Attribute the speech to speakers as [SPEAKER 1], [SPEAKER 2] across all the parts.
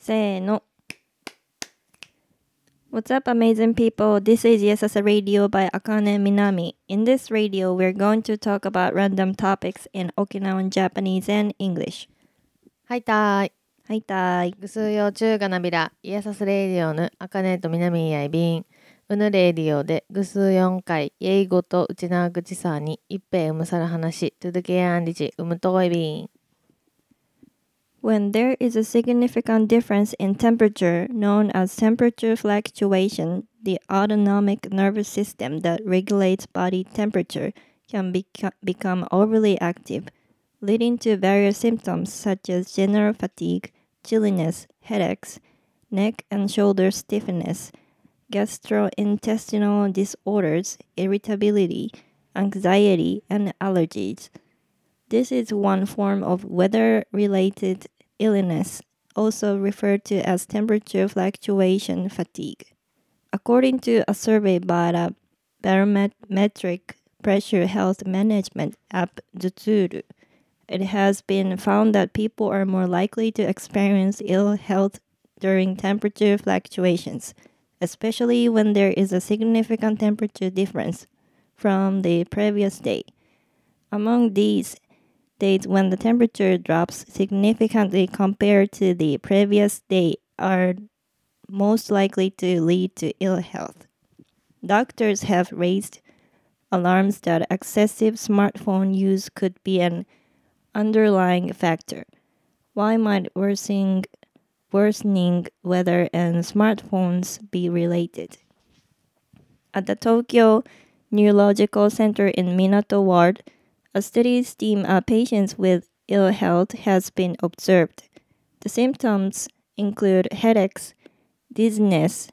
[SPEAKER 1] せーの。What's up, amazing people? This is Yes as a Radio by Akane Minami. In this radio, we're going to talk about random topics in Okinawan Japanese and English.
[SPEAKER 2] はいたーい。
[SPEAKER 1] はいたーい。
[SPEAKER 2] ぐすうようちゅうがなびら、イエサスレイディオぬ、あかねとみなみやいびん。うぬレイディオで、ぐすう4回、イェイゴとうちなぐちさに、いっぺいうむさる話、とどけやんりち、うむといびん。
[SPEAKER 1] When there is a significant difference in temperature, known as temperature fluctuation, the autonomic nervous system that regulates body temperature can beca- become overly active, leading to various symptoms such as general fatigue, chilliness, headaches, neck and shoulder stiffness, gastrointestinal disorders, irritability, anxiety, and allergies. This is one form of weather related illness, also referred to as temperature fluctuation fatigue. According to a survey by the barometric pressure health management app Zutsuru, it has been found that people are more likely to experience ill health during temperature fluctuations, especially when there is a significant temperature difference from the previous day. Among these, days when the temperature drops significantly compared to the previous day are most likely to lead to ill health. Doctors have raised alarms that excessive smartphone use could be an underlying factor. Why might worsening, worsening weather and smartphones be related? At the Tokyo Neurological Center in Minato Ward, a study team of uh, patients with ill health has been observed. The symptoms include headaches, dizziness,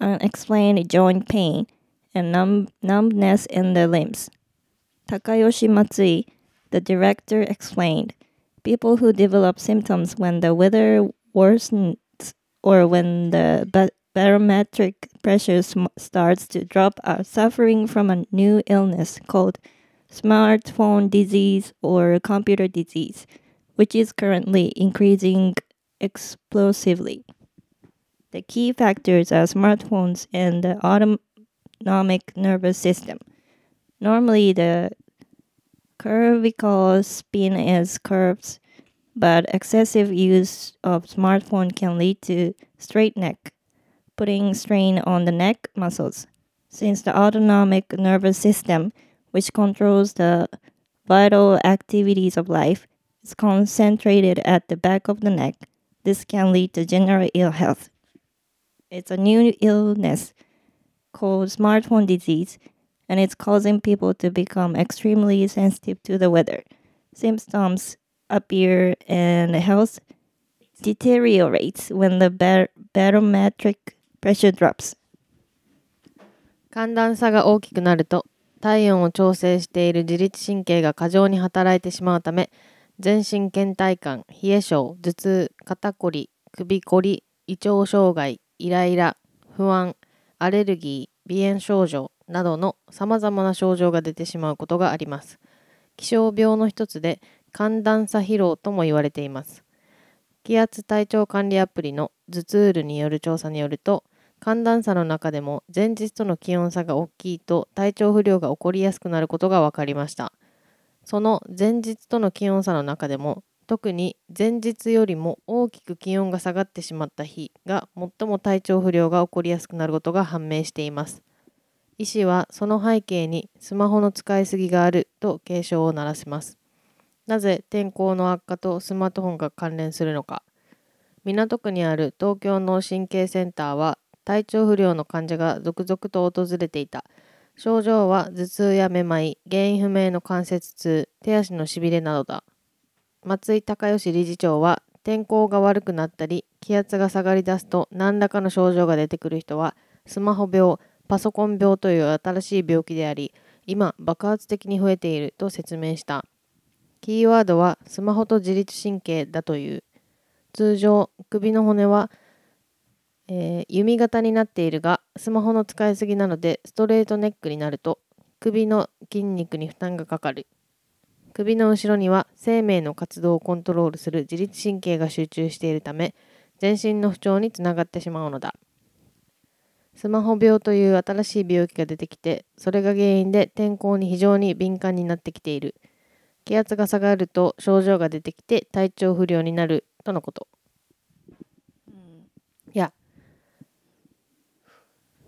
[SPEAKER 1] unexplained joint pain, and numb- numbness in the limbs. Takayoshi Matsui, the director, explained people who develop symptoms when the weather worsens or when the ba- barometric pressure sm- starts to drop are suffering from a new illness called smartphone disease or computer disease, which is currently increasing explosively. The key factors are smartphones and the autonomic nervous system. Normally, the cervical spine is curved, but excessive use of smartphone can lead to straight neck, putting strain on the neck muscles. Since the autonomic nervous system which controls the vital activities of life, is concentrated at the back of the neck. This can lead to general ill health. It's a new illness called smartphone disease, and it's causing people to become extremely sensitive to the weather. Symptoms appear and health deteriorates when the bar- barometric pressure drops.
[SPEAKER 2] 寒暖差が大きくなると、 体温を調整している自律神経が過剰に働いてしまうため、全身倦怠感、冷え性、頭痛、肩こり、首こり、胃腸障害、イライラ、不安、アレルギー、鼻炎症状などのさまざまな症状が出てしまうことがあります。気象病の一つで寒暖差疲労とも言われています。気圧体調管理アプリのズツールによる調査によると、寒暖差の中でも前日との気温差が大きいと体調不良が起こりやすくなることが分かりました。その前日との気温差の中でも特に前日よりも大きく気温が下がってしまった日が最も体調不良が起こりやすくなることが判明しています。医師はその背景にスマホの使いすぎがあると警鐘を鳴らします。なぜ天候の悪化とスマートフォンが関連するのか。港区にある東京脳神経センターは体調不良の患者が続々と訪れていた。症状は頭痛やめまい、原因不明の関節痛、手足のしびれなどだ。松井隆義理事長は、天候が悪くなったり、気圧が下がり出すと何らかの症状が出てくる人は、スマホ病、パソコン病という新しい病気であり、今爆発的に増えていると説明した。キーワードはスマホと自律神経だという。通常、首の骨は、えー弓形になっているが、スマホの使いすぎなのでストレートネックになると、首の筋肉に負担がかかる。首の後ろには生命の活動をコントロールする自律神経が集中しているため、全身の不調につながってしまうのだ。スマホ病という新しい病気が出てきてそれが原因で天候に非常に敏感になってきている。気圧が下がると症状が出てきて体調不良になるとのこと。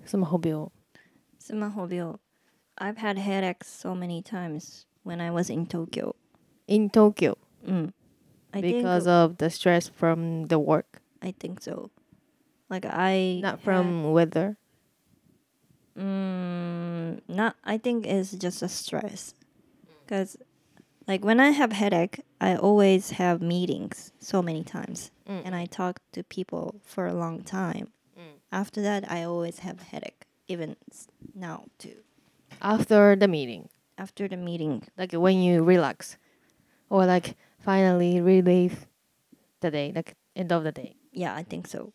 [SPEAKER 2] スマホ病
[SPEAKER 1] スマホ病 I've had headaches so many times when I was in Tokyo
[SPEAKER 2] in Tokyo
[SPEAKER 1] うん I think,
[SPEAKER 2] because of the stress from the work
[SPEAKER 1] I think so like I
[SPEAKER 2] not
[SPEAKER 1] had-
[SPEAKER 2] from weather
[SPEAKER 1] Mm, not. I think it's just a stress, because like when I have headache, I always have meetings so many times,
[SPEAKER 2] Mm.
[SPEAKER 1] and I talk to people for a long time. After that, I always have headache, even now too.
[SPEAKER 2] after the meeting
[SPEAKER 1] After the meeting,
[SPEAKER 2] like when you relax or like finally relieve the day like end of the day
[SPEAKER 1] yeah, I think so.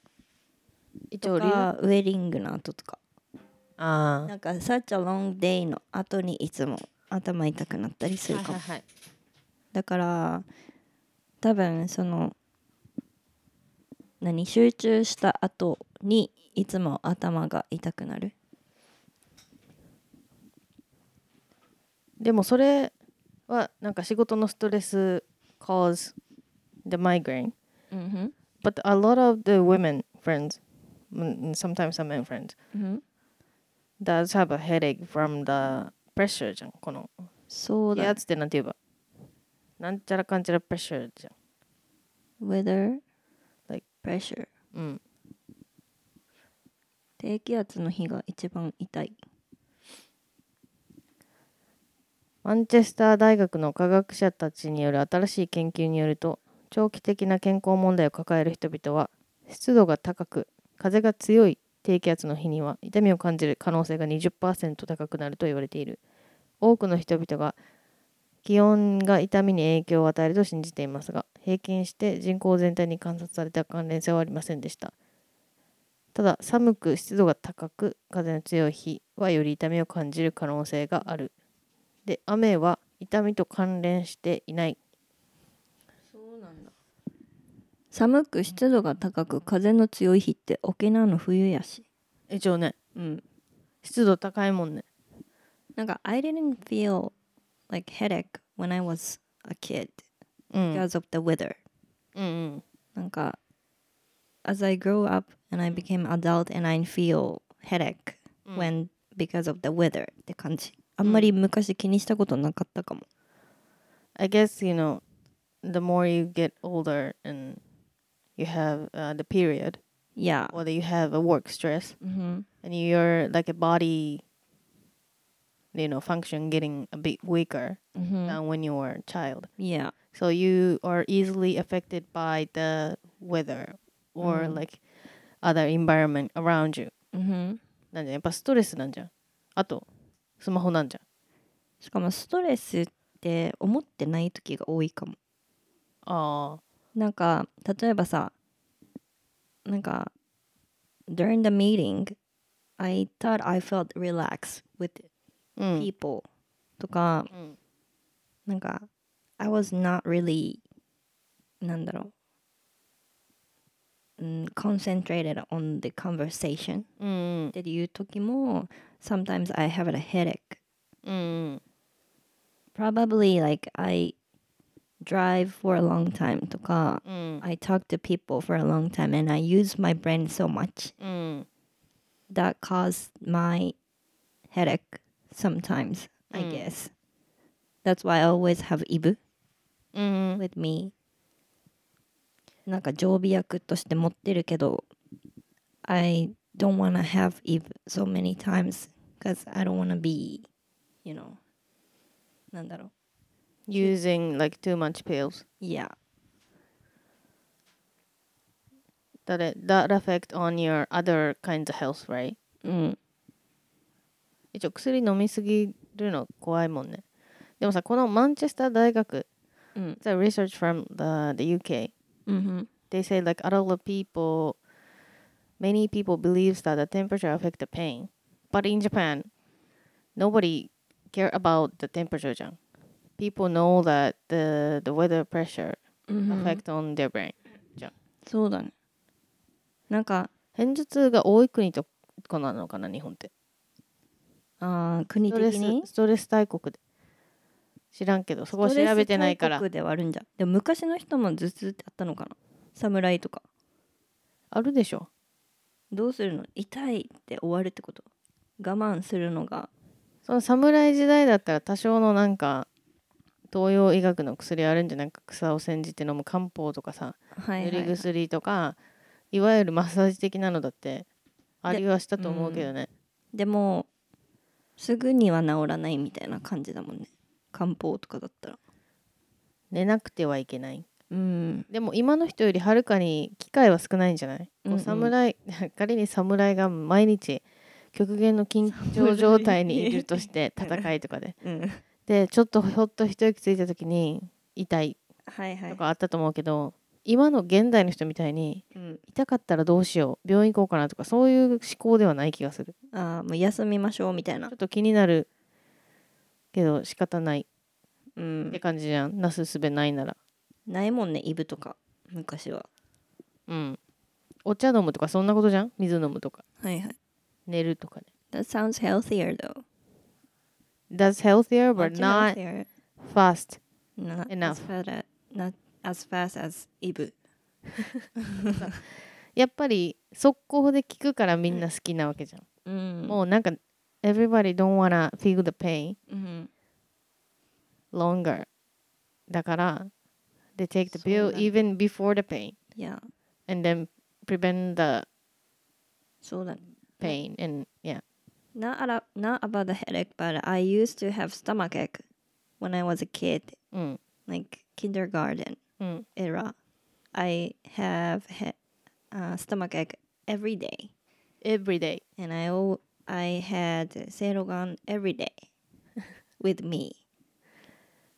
[SPEAKER 1] とかウェディングの後とか、
[SPEAKER 2] あ
[SPEAKER 1] なんか such a long day の後にいつも頭痛くなったりす
[SPEAKER 2] あ
[SPEAKER 1] るかも。
[SPEAKER 2] はい
[SPEAKER 1] だから多分その何集中した後にいつも頭が痛くなる
[SPEAKER 2] でもそれはなんか仕事のストレス cause the migraine
[SPEAKER 1] うん
[SPEAKER 2] but a lot of the women friends mm, sometimes some men friends
[SPEAKER 1] うん
[SPEAKER 2] does have a headache from the pressure じゃんこの
[SPEAKER 1] そうだ
[SPEAKER 2] やつってなんて言えばなんちゃらかんちゃら pressure じゃ
[SPEAKER 1] weather
[SPEAKER 2] Like-
[SPEAKER 1] pressure
[SPEAKER 2] んうん
[SPEAKER 1] 低気圧の日が一番痛い。
[SPEAKER 2] マンチェスター大学の科学者たちによる新しい研究によると長期的な健康問題を抱える人々は湿度が高く風が強い低気圧の日には痛みを感じる可能性が20%高くなると言われている。多くの人々が気温が痛みに影響を与えると信じていますが平均して人口全体に観察された関連性はありませんでした。ただ寒く湿度が高く風の強い日はより痛みを感じる可能性がある。で雨は痛みと関連していない。
[SPEAKER 1] そうなんだ。寒く湿度が高く風の強い日って沖縄の冬やし。
[SPEAKER 2] 一応ね。
[SPEAKER 1] うん。
[SPEAKER 2] 湿度高いもんね。
[SPEAKER 1] なんか I didn't feel like headache when I was a kid
[SPEAKER 2] うん。
[SPEAKER 1] because of the weather.
[SPEAKER 2] うんうん。
[SPEAKER 1] なんか as I grow up and I became adult and I feel headache
[SPEAKER 2] うん
[SPEAKER 1] when because of the weather って感じあんまり昔気にしたことなかったかも
[SPEAKER 2] I guess you know the more you get older and you have uh, the period
[SPEAKER 1] Yeah
[SPEAKER 2] whether you have a work stress
[SPEAKER 1] うん
[SPEAKER 2] and your like a body you know function getting a bit weaker
[SPEAKER 1] うん
[SPEAKER 2] than when you were a child
[SPEAKER 1] Yeah
[SPEAKER 2] so you are easily affected by the weather or
[SPEAKER 1] Mm.
[SPEAKER 2] like other environment around you
[SPEAKER 1] うん
[SPEAKER 2] なんじゃんやっぱストレスなんじゃんあとスマホなんじゃん
[SPEAKER 1] しかもストレスって思ってない時が多いかも
[SPEAKER 2] あ
[SPEAKER 1] なんか例えばさなんか during the meeting I thought I felt relaxed with people とか
[SPEAKER 2] うん
[SPEAKER 1] なんか I was not really なんだろう、うん、concentrated on the conversation
[SPEAKER 2] うんうん
[SPEAKER 1] っていう時も sometimes I have a headache
[SPEAKER 2] うんうん
[SPEAKER 1] probably like I drive for a long time とか
[SPEAKER 2] うん
[SPEAKER 1] I talk to people for a long time and I use my brain so much
[SPEAKER 2] うん
[SPEAKER 1] that caused my headache sometimes I
[SPEAKER 2] Mm.
[SPEAKER 1] guess that's why I always have Ibu
[SPEAKER 2] うん
[SPEAKER 1] with me なんか常備薬として持ってるけど I don't wanna have Ibu so many times because I don't wanna be you know なんだろう
[SPEAKER 2] using like too much pills
[SPEAKER 1] Yeah
[SPEAKER 2] that it, that affect on your other kinds of health right
[SPEAKER 1] うん
[SPEAKER 2] 一応薬飲みすぎるの怖いもんねでもさこのマンチェスター大学
[SPEAKER 1] うん
[SPEAKER 2] the research from the, the UK
[SPEAKER 1] うん
[SPEAKER 2] they say like a lot of people many people believes that the temperature affect the pain but in Japan nobody care about the temperature じゃん people know that the, the weather pressure
[SPEAKER 1] うん
[SPEAKER 2] affect on their brain
[SPEAKER 1] そうだねなんか
[SPEAKER 2] 片頭痛が多い国とかなのかな日本って
[SPEAKER 1] あー国
[SPEAKER 2] ストレ
[SPEAKER 1] 的に
[SPEAKER 2] スストレス大国で知らんけどそこは調べてないから。
[SPEAKER 1] ではあるんじゃ。でも昔の人も頭痛ってあったのかな？侍とか。
[SPEAKER 2] あるでしょ。
[SPEAKER 1] どうするの？痛いって終わるってこと？我慢するのが。
[SPEAKER 2] その侍時代だったら多少のなんか東洋医学の薬あるんじゃない？か草を煎じて飲む漢方とかさ塗り
[SPEAKER 1] はい、
[SPEAKER 2] 薬とかいわゆるマッサージ的なのだってありはしたと思うけどね。
[SPEAKER 1] でもすぐには治らないみたいな感じだもんね漢方とかだったら。
[SPEAKER 2] 寝なくてはいけない。
[SPEAKER 1] うん。
[SPEAKER 2] でも今の人よりはるかに機会は少ないんじゃない、
[SPEAKER 1] うんうん。
[SPEAKER 2] こう侍 仮に侍が毎日極限の緊張状態にいるとして戦いとかで。
[SPEAKER 1] うん。
[SPEAKER 2] でちょっとひょっと一息ついた時に痛い
[SPEAKER 1] はいはい。
[SPEAKER 2] とかあったと思うけど、今の現代の人みたいに
[SPEAKER 1] うん、
[SPEAKER 2] 痛かったらどうしよう病院行こうかなとかそういう思考ではない気がする。
[SPEAKER 1] ああもう休みましょうみたいな。
[SPEAKER 2] ちょっと気になるけど仕方ない
[SPEAKER 1] うん。
[SPEAKER 2] って感じじゃん。なすすべないなら。
[SPEAKER 1] ないもんねイブとか。昔は。
[SPEAKER 2] うん。お茶飲むとかそんなことじゃん？水飲むとか。
[SPEAKER 1] はいはい。
[SPEAKER 2] 寝るとかね。
[SPEAKER 1] That sounds healthier though.
[SPEAKER 2] That's healthier but
[SPEAKER 1] Much
[SPEAKER 2] not
[SPEAKER 1] healthier.
[SPEAKER 2] fast
[SPEAKER 1] Not
[SPEAKER 2] enough.
[SPEAKER 1] as fast, not as fast as イブ
[SPEAKER 2] やっぱり速攻で聞くからみんな好きなわけじゃん、
[SPEAKER 1] うん。
[SPEAKER 2] もうなんか everybody don't wanna feel the pain
[SPEAKER 1] うん、
[SPEAKER 2] longer だから they take the
[SPEAKER 1] そう
[SPEAKER 2] pill
[SPEAKER 1] だ
[SPEAKER 2] even before the pain
[SPEAKER 1] いや
[SPEAKER 2] and then prevent the
[SPEAKER 1] そうだね
[SPEAKER 2] pain and yeah
[SPEAKER 1] Not, a- not about the headache, but I used to have stomachache when I was a kid,
[SPEAKER 2] うん
[SPEAKER 1] like kindergarten
[SPEAKER 2] うん
[SPEAKER 1] era. I have he- uh, stomachache every day,
[SPEAKER 2] every day
[SPEAKER 1] and I al- I had Serogan every day with me.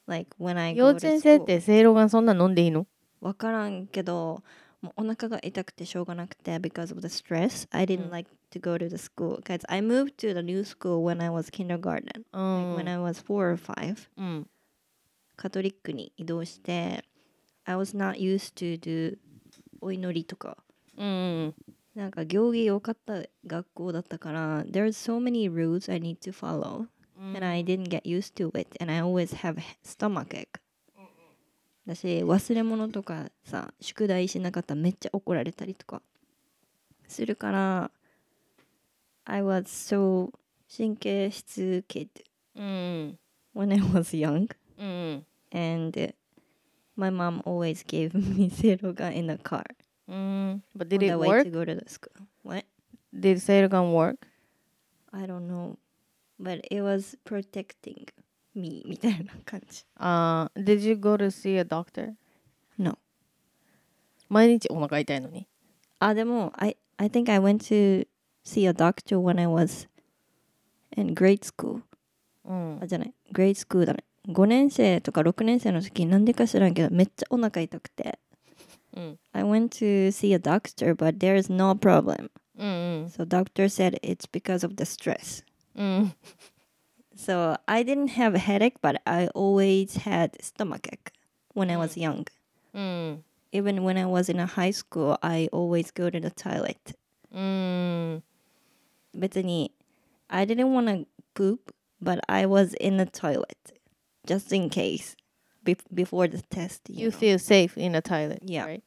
[SPEAKER 1] Like when I
[SPEAKER 2] 幼
[SPEAKER 1] go
[SPEAKER 2] 稚
[SPEAKER 1] to
[SPEAKER 2] 園生っ
[SPEAKER 1] school.
[SPEAKER 2] てせいろがんそんな飲んでいいの
[SPEAKER 1] わからんけどもうお腹が痛くてしょうがなくて because of the stress I didn't
[SPEAKER 2] うん
[SPEAKER 1] like to go to the school because I moved to the new school when I was kindergarten
[SPEAKER 2] う
[SPEAKER 1] like
[SPEAKER 2] ん
[SPEAKER 1] when I was four or five
[SPEAKER 2] うん
[SPEAKER 1] カトリックに移動して I was not used to do お祈りとか
[SPEAKER 2] うん
[SPEAKER 1] なんか行儀良かった学校だったから there's so many rules I need to follow
[SPEAKER 2] うん
[SPEAKER 1] and I didn't get used to it and I always have stomachache だし忘れ物とかさ宿題しなかったらめっちゃ怒られたりとかするから I was so 神経質 kid
[SPEAKER 2] うん
[SPEAKER 1] when I was young
[SPEAKER 2] うん
[SPEAKER 1] and my mom always gave me Serogan in the car
[SPEAKER 2] うん but did it work
[SPEAKER 1] to go to the school what
[SPEAKER 2] did せいろがん work
[SPEAKER 1] I don't know but it was protecting me みたいな感じ
[SPEAKER 2] uh, did you go to see a doctor
[SPEAKER 1] No
[SPEAKER 2] 毎日お腹痛いのに
[SPEAKER 1] あでも I, I think I went to see a doctor when I was in grade school
[SPEAKER 2] うん
[SPEAKER 1] あじゃない grade school だね5年生とか6年生の時なんでか知らんけどめっちゃお腹痛くて I went to see a doctor, but there is no problem.
[SPEAKER 2] Mm.
[SPEAKER 1] So doctor said it's because of the stress.
[SPEAKER 2] Mm.
[SPEAKER 1] so I didn't have a headache, but I always had stomachache when I was mm.
[SPEAKER 2] young. Mm.
[SPEAKER 1] Even when I was in a high school, I always go to the toilet.
[SPEAKER 2] Mm.
[SPEAKER 1] 別に I didn't want to poop, but I was in the toilet just in case be- before the test. You,
[SPEAKER 2] you
[SPEAKER 1] know.
[SPEAKER 2] feel safe in the toilet.
[SPEAKER 1] Yeah.
[SPEAKER 2] Right?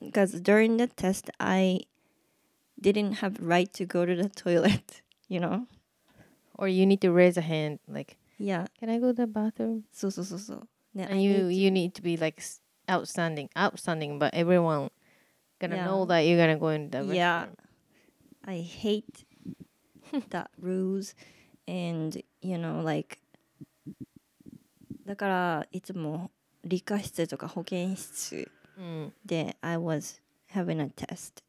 [SPEAKER 1] Because during the test, I didn't have right to go to the toilet. You know.
[SPEAKER 2] Or you need to raise a hand, like.
[SPEAKER 1] Yeah.
[SPEAKER 2] Can I go to the bathroom?
[SPEAKER 1] So so so so.
[SPEAKER 2] And
[SPEAKER 1] I
[SPEAKER 2] you
[SPEAKER 1] need
[SPEAKER 2] you need to be like outstanding, outstanding, but everyone gonna
[SPEAKER 1] yeah.
[SPEAKER 2] know that you're gonna go in the
[SPEAKER 1] yeah. I hate that rules, and you know like だからいつも理科室とか保健室
[SPEAKER 2] うん
[SPEAKER 1] で I was having a test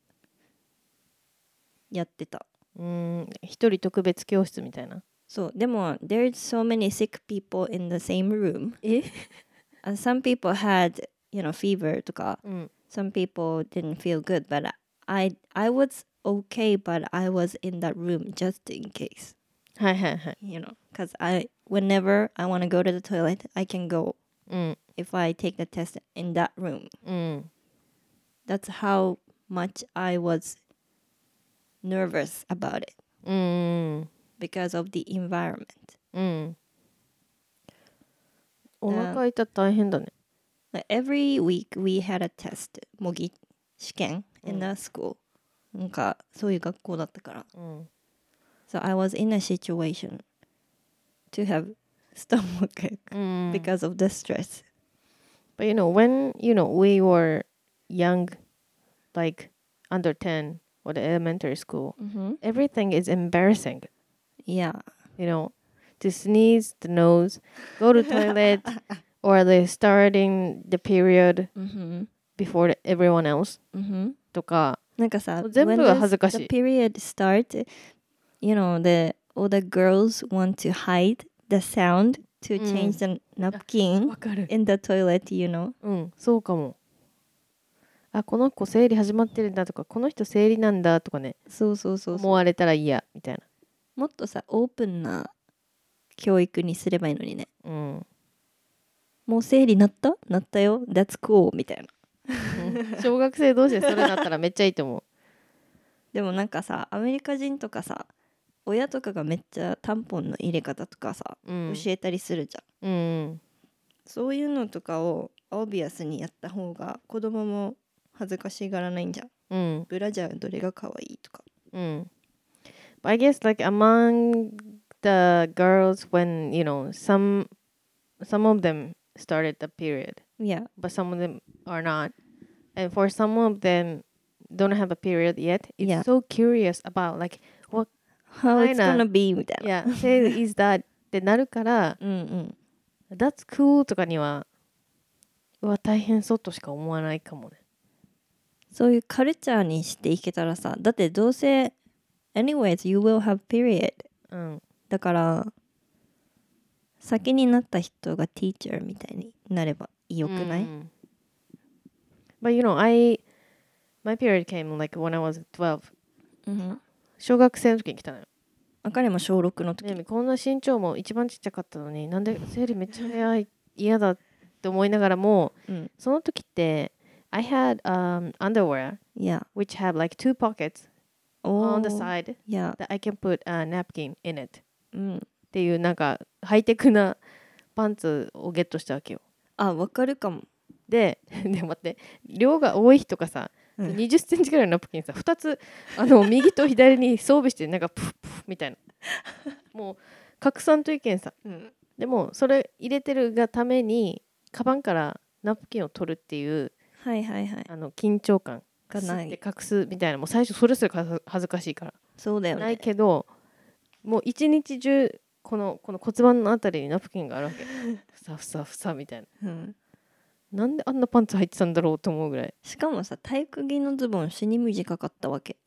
[SPEAKER 1] やってた
[SPEAKER 2] うん一人特別教室みたいな
[SPEAKER 1] そうでも there's so many sick people in the same room
[SPEAKER 2] え
[SPEAKER 1] and some people had you know fever とか
[SPEAKER 2] うん
[SPEAKER 1] some people didn't feel good but I I was okay but I was in that room just in case
[SPEAKER 2] はいはいはい
[SPEAKER 1] you know because I whenever I want to go to the toilet I can go
[SPEAKER 2] うん
[SPEAKER 1] if I take the test in that room
[SPEAKER 2] うん
[SPEAKER 1] that's how much I was nervous about it
[SPEAKER 2] うん
[SPEAKER 1] because of the environment.
[SPEAKER 2] うんお腹痛大変だね
[SPEAKER 1] Like every week we had a test 模擬試験 in the school、なんかそういう学校だったから
[SPEAKER 2] うん
[SPEAKER 1] So I was in a situation to have stomachache
[SPEAKER 2] うん
[SPEAKER 1] because of the stress
[SPEAKER 2] But you know, when you know we were young, like under ten or the elementary school, everything is embarrassing.
[SPEAKER 1] Yeah
[SPEAKER 2] You know, to sneeze, the nose, go to toilet, or the starting the period
[SPEAKER 1] うん
[SPEAKER 2] before the- everyone else
[SPEAKER 1] うん
[SPEAKER 2] とか、
[SPEAKER 1] なんかさ、
[SPEAKER 2] 全部
[SPEAKER 1] when
[SPEAKER 2] が
[SPEAKER 1] the-
[SPEAKER 2] 恥ずかしい
[SPEAKER 1] the period start, you know, the all the girls want to hide the sound to
[SPEAKER 2] うん
[SPEAKER 1] change the napkin in the toilet, you know.
[SPEAKER 2] うん、そうかも。あ、この子生理始まってるんだとか、この人生理なんだとかね、
[SPEAKER 1] そうそうそう
[SPEAKER 2] 思われたら嫌みたいな。
[SPEAKER 1] もっとさ、オープンな教育にすればいいのにね。
[SPEAKER 2] うん。
[SPEAKER 1] もう生理なった？なったよ。That's cool みたいな。
[SPEAKER 2] 小学生同士でそれだったらめっちゃいいと思う。
[SPEAKER 1] でもなんかさ、アメリカ人とかさ、親とかがめっちゃタンポンの入れ方とかさ、
[SPEAKER 2] うん。
[SPEAKER 1] 教えたりするじゃん。
[SPEAKER 2] うん。
[SPEAKER 1] そういうのとかをオビアスにやった方が子供も恥ずかしがらないんじゃん。
[SPEAKER 2] うん。
[SPEAKER 1] ブラジャーどれが可愛いとか。
[SPEAKER 2] Mm. But I guess like among the girls when you know some some of them started the period
[SPEAKER 1] いや、
[SPEAKER 2] but some of them are not and for some of them don't have a period yet it's
[SPEAKER 1] Yeah.
[SPEAKER 2] so curious about like
[SPEAKER 1] How it's gonna be みたいな。
[SPEAKER 2] yeah say is that ってなるから
[SPEAKER 1] うんうん。
[SPEAKER 2] that's cool とかにはうわ大変そうとしか思わないかもね
[SPEAKER 1] そういうカルチャーにしていけたらさ、だってどうせ、anyways, you will have period.
[SPEAKER 2] うん
[SPEAKER 1] だから、先になった人が teacher みたいになればよくない、
[SPEAKER 2] うん But you know I my period came like when I was 12
[SPEAKER 1] うん、
[SPEAKER 2] 小学生の時に来たのよ。
[SPEAKER 1] あ彼も小6の時。
[SPEAKER 2] ねこんな身長も一番ちっちゃかったのになんで生理めっちゃ早い嫌だって思いながらも
[SPEAKER 1] うん。
[SPEAKER 2] その時って I had、um, underwear
[SPEAKER 1] いや、
[SPEAKER 2] which have like two pockets
[SPEAKER 1] お
[SPEAKER 2] on the
[SPEAKER 1] ー
[SPEAKER 2] side
[SPEAKER 1] いや、
[SPEAKER 2] that I can put a napkin in it っ
[SPEAKER 1] うん。
[SPEAKER 2] ていうなんかハイテクなパンツをゲットしたわけよ。
[SPEAKER 1] あ、わかるかも。
[SPEAKER 2] で で待って量が多い日とかさ、
[SPEAKER 1] うん。
[SPEAKER 2] 20センチぐらいのナプキンさ2つあの 右と左に装備してなんかプフプフみたいな。もう拡散と意見さ。
[SPEAKER 1] うん。
[SPEAKER 2] でもそれ入れてるがためにカバンからナプキンを取るっていう
[SPEAKER 1] はいはいはい。
[SPEAKER 2] あの緊張感
[SPEAKER 1] がない。
[SPEAKER 2] 吸って隠すみたいなもう最初それすら恥ず恥ずかしいから、
[SPEAKER 1] そうだよね。
[SPEAKER 2] ないけどもう一日中このこの骨盤のあたりにナプキンがあるわけ。ふさふさふさみたいな。
[SPEAKER 1] うん、
[SPEAKER 2] なんであんなパンツ入ってたんだろうと思うぐらい。
[SPEAKER 1] しかもさ、体育着のズボン死に短かったわけ。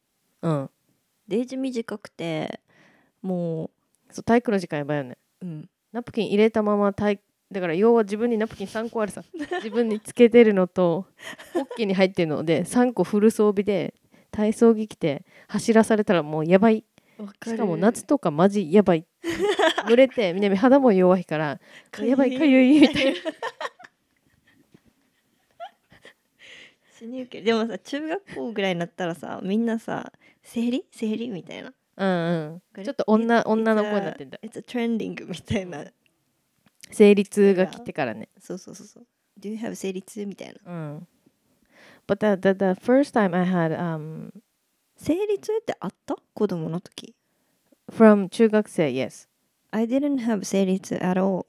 [SPEAKER 2] うん。
[SPEAKER 1] デージ短くて、も
[SPEAKER 2] そう体育の時間やばいよね。
[SPEAKER 1] う、うん。
[SPEAKER 2] ナプキン入れたまま体だから要は自分にナプキン3個あるさ。自分につけてるのとポッケに入ってるの。で3個フル装備で体操着着て走らされたらもうやばい。しかも夏とかマジやばい。濡れて南肌も弱いからやばいかゆいみたいな
[SPEAKER 1] 死に受け。るでもさ中学校ぐらいになったらさみんなさ生理？生理？みたいな。
[SPEAKER 2] うんうん。ちょっと女女の子になってんだ。
[SPEAKER 1] It's a trending みたいな。
[SPEAKER 2] 生理痛が来てからね。
[SPEAKER 1] そうそうそうそう。Do you have 生理痛みたいな。
[SPEAKER 2] うん。But the, the, the first time I had um,
[SPEAKER 1] 生理痛ってあった？子供の時。
[SPEAKER 2] From 中学生 yes.
[SPEAKER 1] I didn't have 生理痛 at all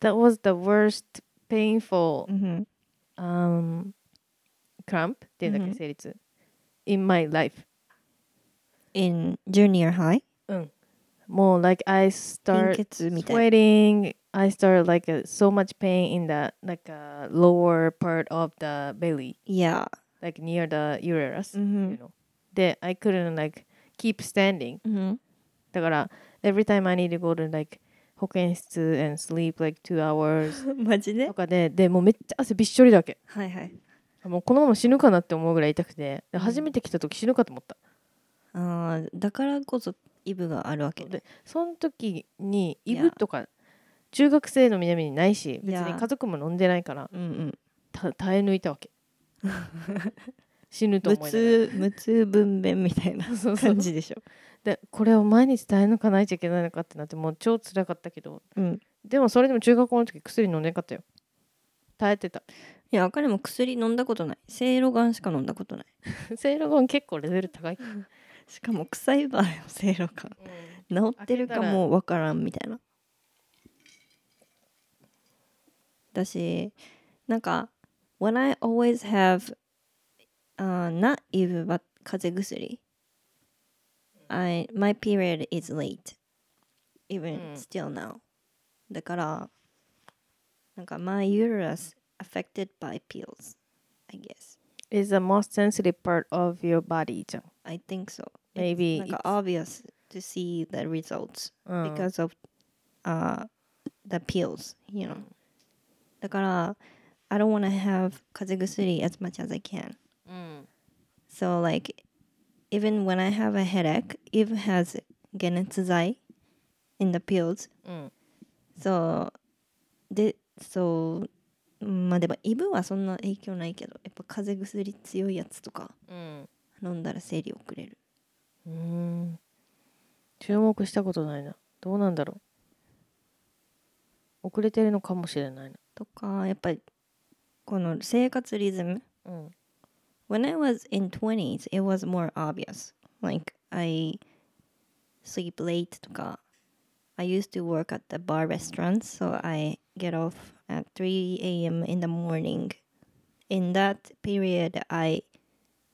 [SPEAKER 2] that was the worst painful
[SPEAKER 1] うん、
[SPEAKER 2] um, cramp っていうんだっけ、
[SPEAKER 1] うん
[SPEAKER 2] 生理痛 in my life
[SPEAKER 1] in junior high
[SPEAKER 2] うんもう like I
[SPEAKER 1] 貧
[SPEAKER 2] start
[SPEAKER 1] 血みたいな
[SPEAKER 2] sweating I start like a, so much pain in the like a lower part of the belly
[SPEAKER 1] いや
[SPEAKER 2] like near the uterus、
[SPEAKER 1] うん
[SPEAKER 2] you know で I couldn't like keep standing
[SPEAKER 1] うん
[SPEAKER 2] だから every time I need to go to like 保健室 and sleep like two hours
[SPEAKER 1] マジで
[SPEAKER 2] とかででもうめっちゃ汗びっしょりだけ
[SPEAKER 1] はいはい
[SPEAKER 2] もうこのまま死ぬかなって思うぐらい痛くて初めて来た時死ぬかと思った。
[SPEAKER 1] あーだからこそイブがあるわけ
[SPEAKER 2] でその時にイブとか中学生の南にないし別に家族も飲んでないから
[SPEAKER 1] うんうん。
[SPEAKER 2] た耐え抜いたわけ。死ぬと
[SPEAKER 1] 無
[SPEAKER 2] 思いながら。
[SPEAKER 1] 痛無痛分娩みたいな
[SPEAKER 2] そうそう。
[SPEAKER 1] 感じでしょ。
[SPEAKER 2] でこれを毎日耐え抜かないといけないのかってなってもう超辛かったけど。
[SPEAKER 1] うん。
[SPEAKER 2] でもそれでも中学校の時薬飲んでなかったよ。耐えてた
[SPEAKER 1] いやあかりも薬飲んだことない。せいろがんしか飲んだことない。
[SPEAKER 2] セイロガン結構レベル高い、
[SPEAKER 1] しかも臭い場合はせいろがん。治ってるかもわからんみたいな。だしなんか when I always have、uh, not even but 風邪薬。I my period is late. Even
[SPEAKER 2] うん
[SPEAKER 1] still now. だからなんか my uterus affected by pills I guess
[SPEAKER 2] is the most sensitive part of your body じゃん
[SPEAKER 1] I think so
[SPEAKER 2] Maybe
[SPEAKER 1] it's なんか
[SPEAKER 2] it's-
[SPEAKER 1] obvious to see the results
[SPEAKER 2] うん
[SPEAKER 1] because of uh, the pills, you know. だから、I don't want to have 風邪薬 as much as I can.
[SPEAKER 2] うん
[SPEAKER 1] So, like, even when I have a headache, if it has 解熱剤 in the pills,
[SPEAKER 2] うん
[SPEAKER 1] so, で、そう、 まあでも、イブはそんな影響ないけど、やっぱ風邪薬強いやつとか
[SPEAKER 2] うん。
[SPEAKER 1] 飲んだら生理遅れる。
[SPEAKER 2] うーん。注目したことないな。どうなんだろう。遅れてるのかもしれないな。
[SPEAKER 1] とか、やっぱり、この生活リズム。
[SPEAKER 2] うん。
[SPEAKER 1] When I was in 20s, it was more obvious. Like I sleep late とか I used to work at the bar restaurants, so I get off at 3 a.m. in the morning. In that period, I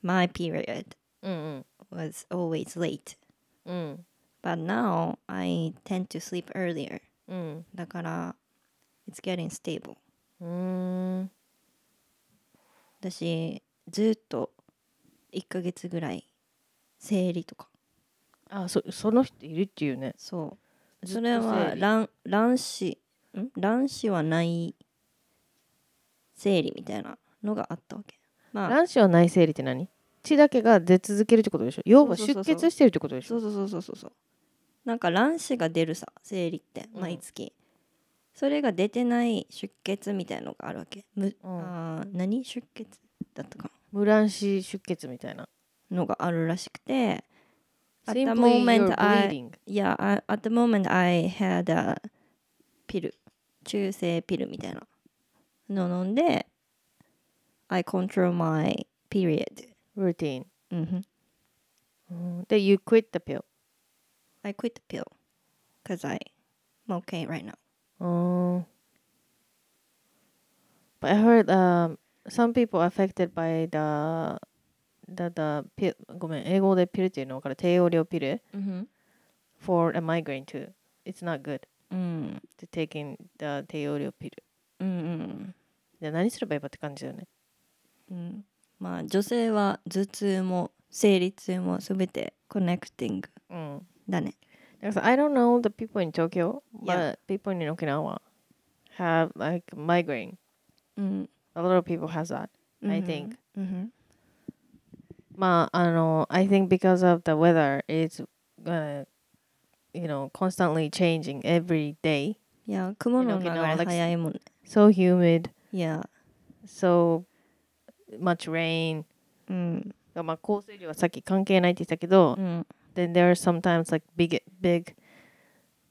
[SPEAKER 1] my period
[SPEAKER 2] うんうん
[SPEAKER 1] was always late.
[SPEAKER 2] うん
[SPEAKER 1] But now I tend to sleep earlier.
[SPEAKER 2] うん
[SPEAKER 1] だから it's getting stable.
[SPEAKER 2] うーん
[SPEAKER 1] だしずっと1ヶ月ぐらい生理とか
[SPEAKER 2] あそその人いるっていうね
[SPEAKER 1] そう。 それは卵卵子ん？卵子はない生理みたいなのがあったわけ。まあ
[SPEAKER 2] 卵子は内生理って何？血だけが出続けるってことでしょ？要は出血してるってことでしょ？
[SPEAKER 1] そうそうそうそうそうそう。なんか卵子が出るさ生理って
[SPEAKER 2] うん
[SPEAKER 1] 毎月。それが出てない出血みたいのがあるわけ。む
[SPEAKER 2] うん
[SPEAKER 1] あー何？出血だったか
[SPEAKER 2] 無卵子出血みたいな
[SPEAKER 1] なのがあるらしくて。At the
[SPEAKER 2] Simply
[SPEAKER 1] moment
[SPEAKER 2] you're
[SPEAKER 1] I
[SPEAKER 2] bleeding
[SPEAKER 1] Yeah, I, at the moment I had a ピル、中性ピルみたいなの飲んで、I control my period.
[SPEAKER 2] routine
[SPEAKER 1] うんふん
[SPEAKER 2] うんで you quit the pill
[SPEAKER 1] I quit the pill because I'm okay right now.
[SPEAKER 2] うーん But I heard um, some people affected by the the, the pill ごめん英語でピルっていうの分かる低用量ピル
[SPEAKER 1] うん
[SPEAKER 2] for a migraine too it's not good
[SPEAKER 1] うん。
[SPEAKER 2] to taking the 低用量ピル
[SPEAKER 1] うんうん
[SPEAKER 2] じゃあ何すればいいかって感じだよね
[SPEAKER 1] うん。まあ女性は頭痛も生理痛もすべてコネクティング
[SPEAKER 2] うん
[SPEAKER 1] だね。
[SPEAKER 2] だからさ I don't know the people in Tokyo but people in Okinawa have like migraine
[SPEAKER 1] うん。
[SPEAKER 2] a lot of people has that I think
[SPEAKER 1] うん。
[SPEAKER 2] まああの I think because of the weather it's gonna you know constantly changing every day
[SPEAKER 1] いや、雲の流れ
[SPEAKER 2] You know, like-
[SPEAKER 1] 早いもんね。
[SPEAKER 2] so humid
[SPEAKER 1] いや、
[SPEAKER 2] so much rain
[SPEAKER 1] うん。
[SPEAKER 2] まあ降水量はさっき関係ないって言ったけど、
[SPEAKER 1] うん。
[SPEAKER 2] then there are sometimes like big big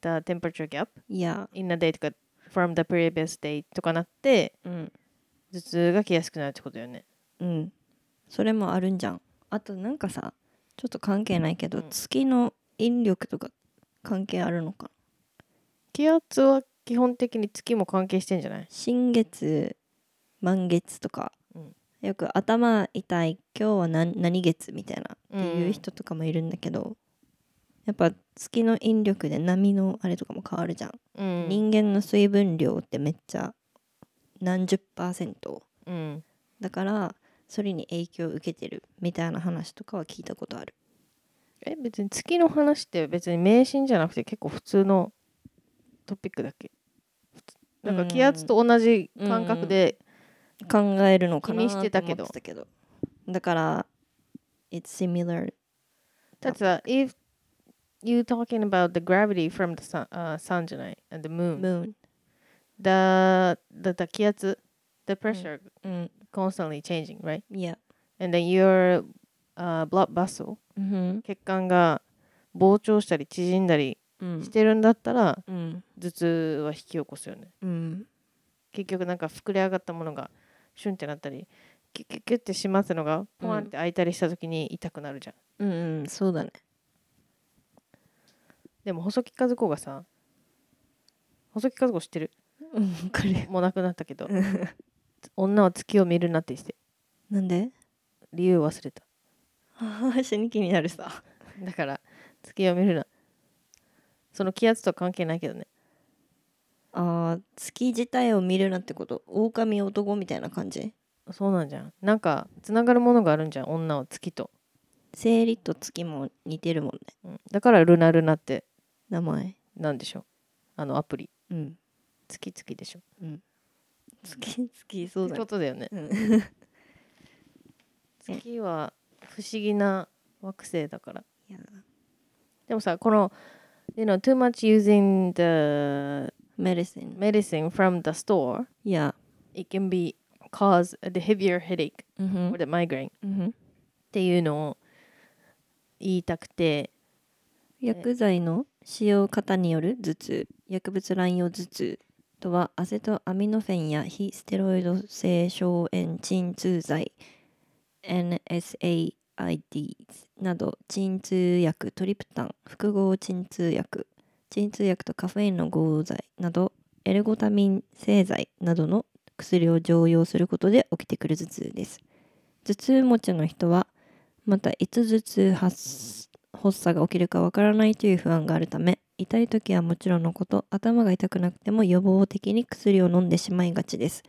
[SPEAKER 2] the temperature gap
[SPEAKER 1] いや、
[SPEAKER 2] in a day とか from the previous day とかなって
[SPEAKER 1] うん。
[SPEAKER 2] 頭痛が来やすくなるってことよね
[SPEAKER 1] うん。それもあるんじゃん。 あとなんかさ、ちょっと関係ないけど、
[SPEAKER 2] うん。
[SPEAKER 1] 月の引力とか関係あるのか？な
[SPEAKER 2] 気圧は基本的に月も関係してんじゃない？
[SPEAKER 1] 新月、満月とか、
[SPEAKER 2] うん。
[SPEAKER 1] よく頭痛い、今日は何何月みたいなっていう人とかもいるんだけど、やっぱ月の引力で波のあれとかも変わるじゃん。
[SPEAKER 2] うん。
[SPEAKER 1] 人間の水分量ってめっちゃ何十パーセント？
[SPEAKER 2] うん。
[SPEAKER 1] だからそれに影響を受けてるみたいな話とかは聞いたことある。
[SPEAKER 2] え別に月の話って別に迷信じゃなくて結構普通のトピックだっけ？なんか気圧と同じ感覚で、
[SPEAKER 1] 考えるのかな
[SPEAKER 2] 気にして
[SPEAKER 1] てたけど。だから it's similar
[SPEAKER 2] だってさ if you talking about the gravity from the sun,、uh, sun じゃない？And the moon
[SPEAKER 1] moon
[SPEAKER 2] the, the, the 気圧？The pressure
[SPEAKER 1] うん
[SPEAKER 2] constantly changing right?
[SPEAKER 1] いや
[SPEAKER 2] and then your、uh, blood vessel
[SPEAKER 1] うん
[SPEAKER 2] 血管が膨張したり縮んだり
[SPEAKER 1] うん。
[SPEAKER 2] してるんだったら
[SPEAKER 1] うん。
[SPEAKER 2] 頭痛は引き起こすよね。
[SPEAKER 1] うん。
[SPEAKER 2] 結局なんか膨れ上がったものがシュンってなったりキュッキュッキュッってしますのがポワンって開いたりした時に痛くなるじゃん、
[SPEAKER 1] うん。うんそうだね。
[SPEAKER 2] でも細木和子がさ細木和子知ってる。もう亡くなったけど 女は月を見るなって言って。
[SPEAKER 1] なんで？
[SPEAKER 2] 理由忘れた。
[SPEAKER 1] あ あ死に気になるさ。
[SPEAKER 2] だから月を見るな。その気圧と関係ないけどね。
[SPEAKER 1] あー月自体を見るなってこと？狼男みたいな感じ？
[SPEAKER 2] そうなんじゃん。なんかつながるものがあるんじゃん。女は月と、
[SPEAKER 1] 生理と月も似てるもんね。
[SPEAKER 2] うん。だからルナルナって
[SPEAKER 1] 名前。
[SPEAKER 2] なんでしょう。あのアプリ。
[SPEAKER 1] うん。
[SPEAKER 2] 月月でしょ
[SPEAKER 1] 月月そうだね
[SPEAKER 2] ことだよね
[SPEAKER 1] うん
[SPEAKER 2] 月は不思議な惑星だからでもさこの you know too much using the
[SPEAKER 1] メディシン
[SPEAKER 2] medicine from the store
[SPEAKER 1] いや
[SPEAKER 2] it can be cause the heavier headache
[SPEAKER 1] うん
[SPEAKER 2] or the migraine
[SPEAKER 1] うん
[SPEAKER 2] っていうのを言いたくて
[SPEAKER 1] 薬剤の使用方による頭痛薬物乱用頭痛とはアセトアミノフェンや非ステロイド性消炎鎮痛剤 NSAIDs など鎮痛薬トリプタン複合鎮痛薬鎮痛薬とカフェインの合剤などエルゴタミン製剤などの薬を常用することで起きてくる頭痛です。頭痛持ちの人はまたいつ頭痛発発作が起きるかわからないという不安があるため痛い時はもちろんのこと頭が痛くなくても予防的に薬を飲んでしまいがちです。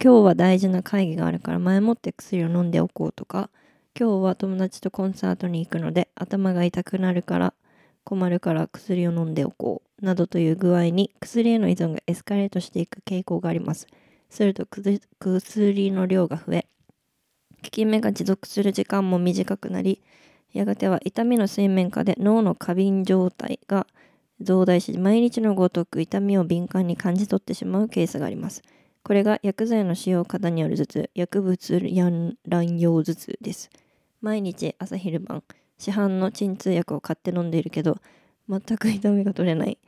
[SPEAKER 1] 今日は大事な会議があるから前もって薬を飲んでおこうとか。今日は友達とコンサートに行くので頭が痛くなるから困るから薬を飲んでおこう。などという具合に薬への依存がエスカレートしていく傾向があります。すると薬の量が増え効き目が持続する時間も短くなりやがては痛みの水面下で脳の過敏状態が増大し毎日のごとく痛みを敏感に感じ取ってしまうケースがあります。これが薬剤の使用方による頭痛薬物乱用頭痛です。毎日朝昼晩市販の鎮痛薬を買って飲んでいるけど全く痛みが取れない。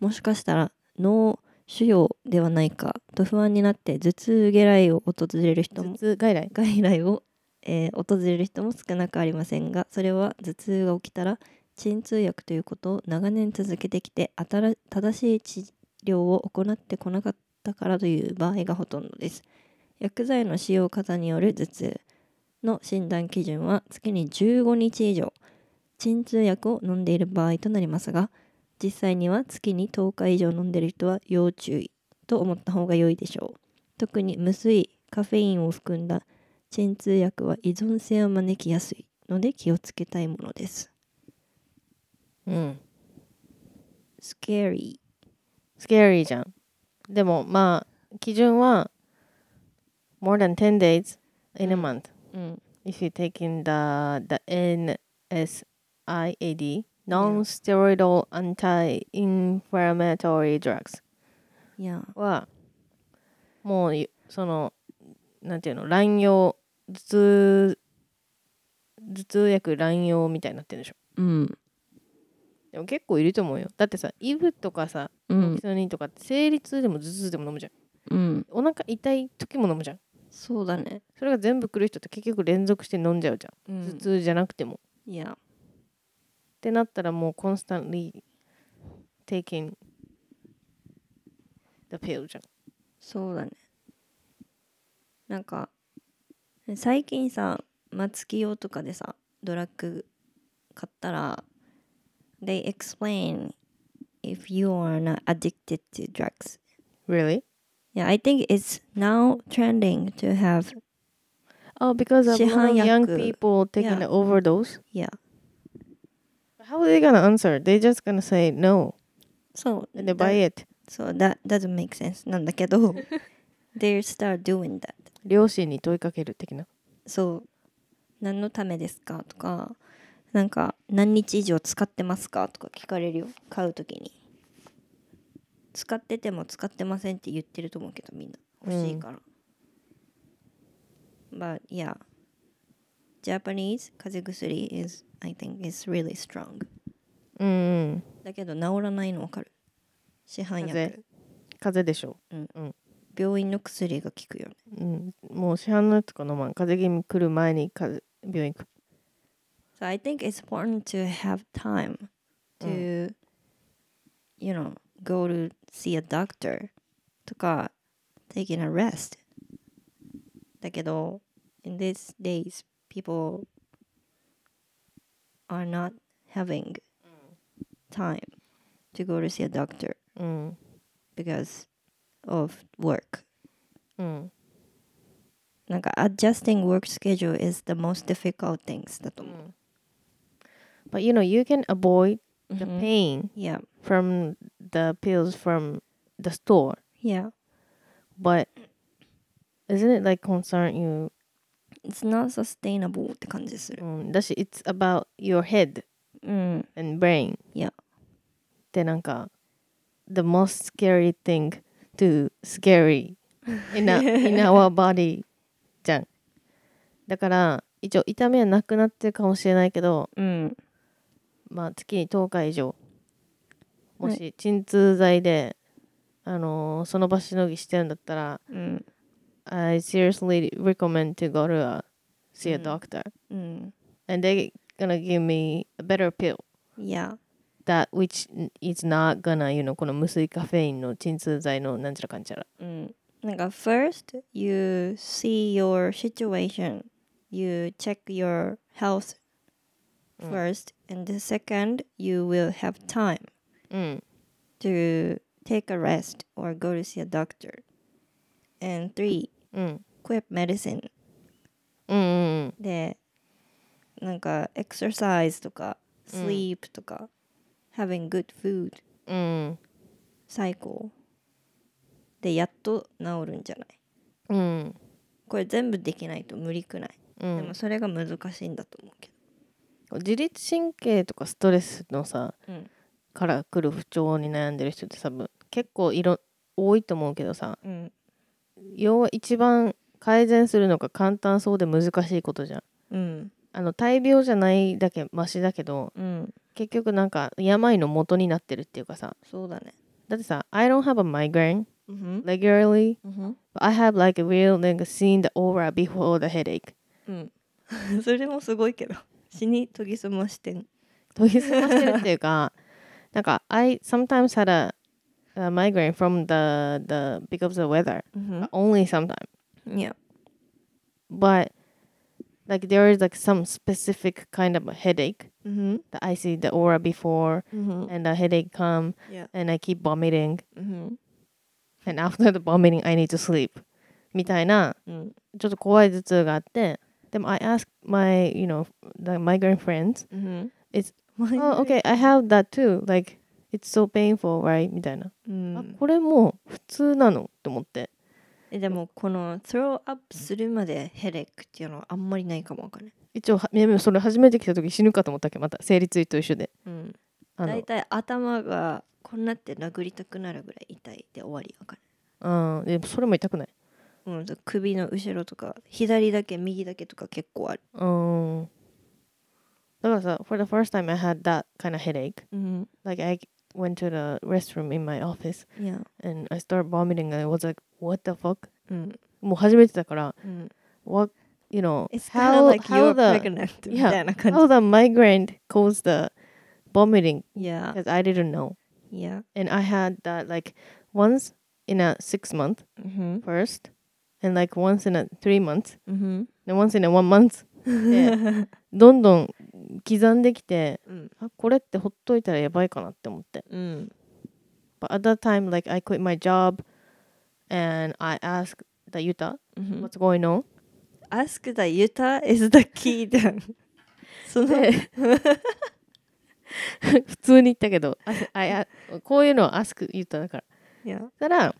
[SPEAKER 1] もしかしたら脳腫瘍ではないかと不安になって頭痛嫌いを訪れる人も
[SPEAKER 2] 頭痛外来？
[SPEAKER 1] 外来を、えー訪れる人も少なくありませんがそれは頭痛が起きたら鎮痛薬ということを長年続けてきてあたら正しい治療を行ってこなかったからという場合がほとんどです薬剤の使用方による頭痛の診断基準は月に15日以上鎮痛薬を飲んでいる場合となりますが実際には月に10日以上飲んでいる人は要注意と思った方が良いでしょう特に無水カフェインを含んだ鎮痛薬は依存性を招きやすいので気をつけたいものです。
[SPEAKER 2] うん。
[SPEAKER 1] scary。
[SPEAKER 2] スケーリーじゃん。でもまあ、基準は more than 10 days in a month
[SPEAKER 1] うん。
[SPEAKER 2] if you taking the, the NSIAD non-steroidal anti-inflammatory drugs はもういそのなんていうの乱用頭痛頭痛薬乱用みたいになってるでしょ
[SPEAKER 1] うん。
[SPEAKER 2] でも結構いると思うよだってさイブとかさ
[SPEAKER 1] うん。
[SPEAKER 2] オキソニンとかって生理痛でも頭痛でも飲むじゃん
[SPEAKER 1] うん。
[SPEAKER 2] お腹痛い時も飲むじゃん
[SPEAKER 1] そうだね。
[SPEAKER 2] それが全部来る人って結局連続して飲んじゃうじゃん、
[SPEAKER 1] うん
[SPEAKER 2] 頭痛じゃなくても
[SPEAKER 1] いや、
[SPEAKER 2] ってなったらもう constantly taking the pill じゃん
[SPEAKER 1] そうだね。なんか、最近さ、松木用とかでさ、ドラッグ買ったら、they explain if you are not addicted to drugs.
[SPEAKER 2] Really?
[SPEAKER 1] Yeah, I think it's now trending to have,
[SPEAKER 2] Oh, because of
[SPEAKER 1] 市販
[SPEAKER 2] young
[SPEAKER 1] 薬
[SPEAKER 2] people taking
[SPEAKER 1] Yeah.
[SPEAKER 2] an overdose?
[SPEAKER 1] yeah.
[SPEAKER 2] How are they gonna answer? They just gonna say no
[SPEAKER 1] そう。
[SPEAKER 2] and they buy it.
[SPEAKER 1] そう、that doesn't make sense なんだけど、they start doing that.
[SPEAKER 2] 両親に問いかける的な。
[SPEAKER 1] そう。何のためですかとか、なんか 何日以上使ってますか？とか聞かれるよ。買うときに。使ってても使ってませんって言ってると思うけど、みんな。欲しいから。But yeah. Japanese 風邪薬 is I think is really strong.
[SPEAKER 2] うんうん。
[SPEAKER 1] だけど治らないのわかる。市販
[SPEAKER 2] 風
[SPEAKER 1] 薬
[SPEAKER 2] 風邪でしょ。
[SPEAKER 1] 病院の薬が効くよね。
[SPEAKER 2] うん。もう市販のやつとか飲まん。風邪気味来る前に風邪病院行く
[SPEAKER 1] So I think it's important to have time to you know go to see a doctor とか taking a rest だけど in these days people are not having time to go to see a doctor
[SPEAKER 2] うん
[SPEAKER 1] because of work
[SPEAKER 2] うん
[SPEAKER 1] なんか adjusting work schedule is the most difficult things だと思う、
[SPEAKER 2] But you know you can avoid the
[SPEAKER 1] うん
[SPEAKER 2] pain
[SPEAKER 1] yeah
[SPEAKER 2] from the pills from the store
[SPEAKER 1] yeah
[SPEAKER 2] but isn't it like concern you
[SPEAKER 1] it's not sustainable って感じする
[SPEAKER 2] うんだし it's about your head
[SPEAKER 1] うん、
[SPEAKER 2] and brain
[SPEAKER 1] いや
[SPEAKER 2] でなんか the most scary thing to scary in, a, in our body じゃんだから一応痛みはなくなってるかもしれないけど
[SPEAKER 1] うん
[SPEAKER 2] まあ月に10日以上もし鎮痛剤で、あのーその場しのぎしてるんだったら
[SPEAKER 1] うん
[SPEAKER 2] I seriously recommend to go to a, see a
[SPEAKER 1] うん
[SPEAKER 2] doctor
[SPEAKER 1] うん
[SPEAKER 2] and they gonna give me a better pill
[SPEAKER 1] いや
[SPEAKER 2] that which is not gonna you know この無水カフェインの鎮痛剤のなんちゃらかんちゃら
[SPEAKER 1] うんなんか first you see your situation you check your health
[SPEAKER 2] うん
[SPEAKER 1] first and the second you will have time
[SPEAKER 2] うん
[SPEAKER 1] to take a rest or go to see a doctor and three
[SPEAKER 2] うん。
[SPEAKER 1] quit medicine
[SPEAKER 2] うんうん
[SPEAKER 1] でなんか exercise とか
[SPEAKER 2] うん
[SPEAKER 1] sleep とか、having good food
[SPEAKER 2] うん。うん。
[SPEAKER 1] 最高でやっと治るんじゃない
[SPEAKER 2] うん。
[SPEAKER 1] これ全部できないと無理くない、
[SPEAKER 2] うん
[SPEAKER 1] でも、それが難しいんだと思うけ
[SPEAKER 2] 自律神経とかストレスのさ
[SPEAKER 1] どうん。
[SPEAKER 2] から来る不調に悩んでる人って多分結構いろ多いと思うけどさ。
[SPEAKER 1] うん。
[SPEAKER 2] 要は一番改善するのが簡単そうで難しいことじゃん。
[SPEAKER 1] うん。
[SPEAKER 2] あの大病じゃないだけマシだけど
[SPEAKER 1] うん。
[SPEAKER 2] 結局なんか病の元になってるっていうかさ。
[SPEAKER 1] そうだね。
[SPEAKER 2] だってさ I don't have a migraine
[SPEAKER 1] うん。
[SPEAKER 2] regularly.
[SPEAKER 1] うん。
[SPEAKER 2] But I have like a real like seen the aura before the headache.
[SPEAKER 1] うん。それもすごいけど死に研ぎ澄ましてん
[SPEAKER 2] 研ぎ澄ましてるっていうかなんか I sometimes had a, a migraine from the the because of the weather
[SPEAKER 1] うん
[SPEAKER 2] only sometimes
[SPEAKER 1] いや
[SPEAKER 2] but like there is like some specific kind of a headache
[SPEAKER 1] うん
[SPEAKER 2] that I see the aura before
[SPEAKER 1] うん
[SPEAKER 2] and the headache come
[SPEAKER 1] いや
[SPEAKER 2] and I keep vomiting
[SPEAKER 1] うん
[SPEAKER 2] and after the vomiting I need to sleep みたいな
[SPEAKER 1] うん
[SPEAKER 2] ちょっと怖い頭痛があって でも I ask my you know the migraine friends
[SPEAKER 1] うん
[SPEAKER 2] It's- oh okay I have that too. Like it's so painful right? みたいな、
[SPEAKER 1] うん
[SPEAKER 2] あこれもう普通なの？って思って。
[SPEAKER 1] えでもこの throw up するまでヘレックっていうのはあんまりないかもわかんない。
[SPEAKER 2] 一応はでもそれ初めて来た時死ぬかと思ったっけ？また生理痛と一緒で。
[SPEAKER 1] うん。だいたい頭がこんなって殴りたくなるぐらい痛いで終わりわかる
[SPEAKER 2] うん。でもそれも痛くない
[SPEAKER 1] うん、首の後ろとか左だけ右だけとか結構ある。
[SPEAKER 2] うんだからさ for the first time I had that kind of headache
[SPEAKER 1] うん。
[SPEAKER 2] like I went to the restroom in my office
[SPEAKER 1] いや。
[SPEAKER 2] and I started vomiting and I was like what the fuck
[SPEAKER 1] うん。
[SPEAKER 2] もう初めてだから
[SPEAKER 1] うん。
[SPEAKER 2] what you know
[SPEAKER 1] It's kind of like
[SPEAKER 2] how
[SPEAKER 1] you're
[SPEAKER 2] the
[SPEAKER 1] pregnant みたいな感
[SPEAKER 2] how the migraine caused the vomiting
[SPEAKER 1] じ。いや。
[SPEAKER 2] because I didn't know
[SPEAKER 1] いや。
[SPEAKER 2] and I had that like once in a six month
[SPEAKER 1] うん。
[SPEAKER 2] first And like once in a three months
[SPEAKER 1] うん。
[SPEAKER 2] and once in a one month でどんどん刻んできて
[SPEAKER 1] うん。
[SPEAKER 2] あこれってほっといたらやばいかなって思って
[SPEAKER 1] うん。
[SPEAKER 2] but at that time like I quit my job and I asked the Yuta
[SPEAKER 1] うん。
[SPEAKER 2] what's going on
[SPEAKER 1] Ask the Utah is the key だ。その、
[SPEAKER 2] で普通に言ったけど I, I, こういうのを ask Yuta だから
[SPEAKER 1] いや。
[SPEAKER 2] そしたら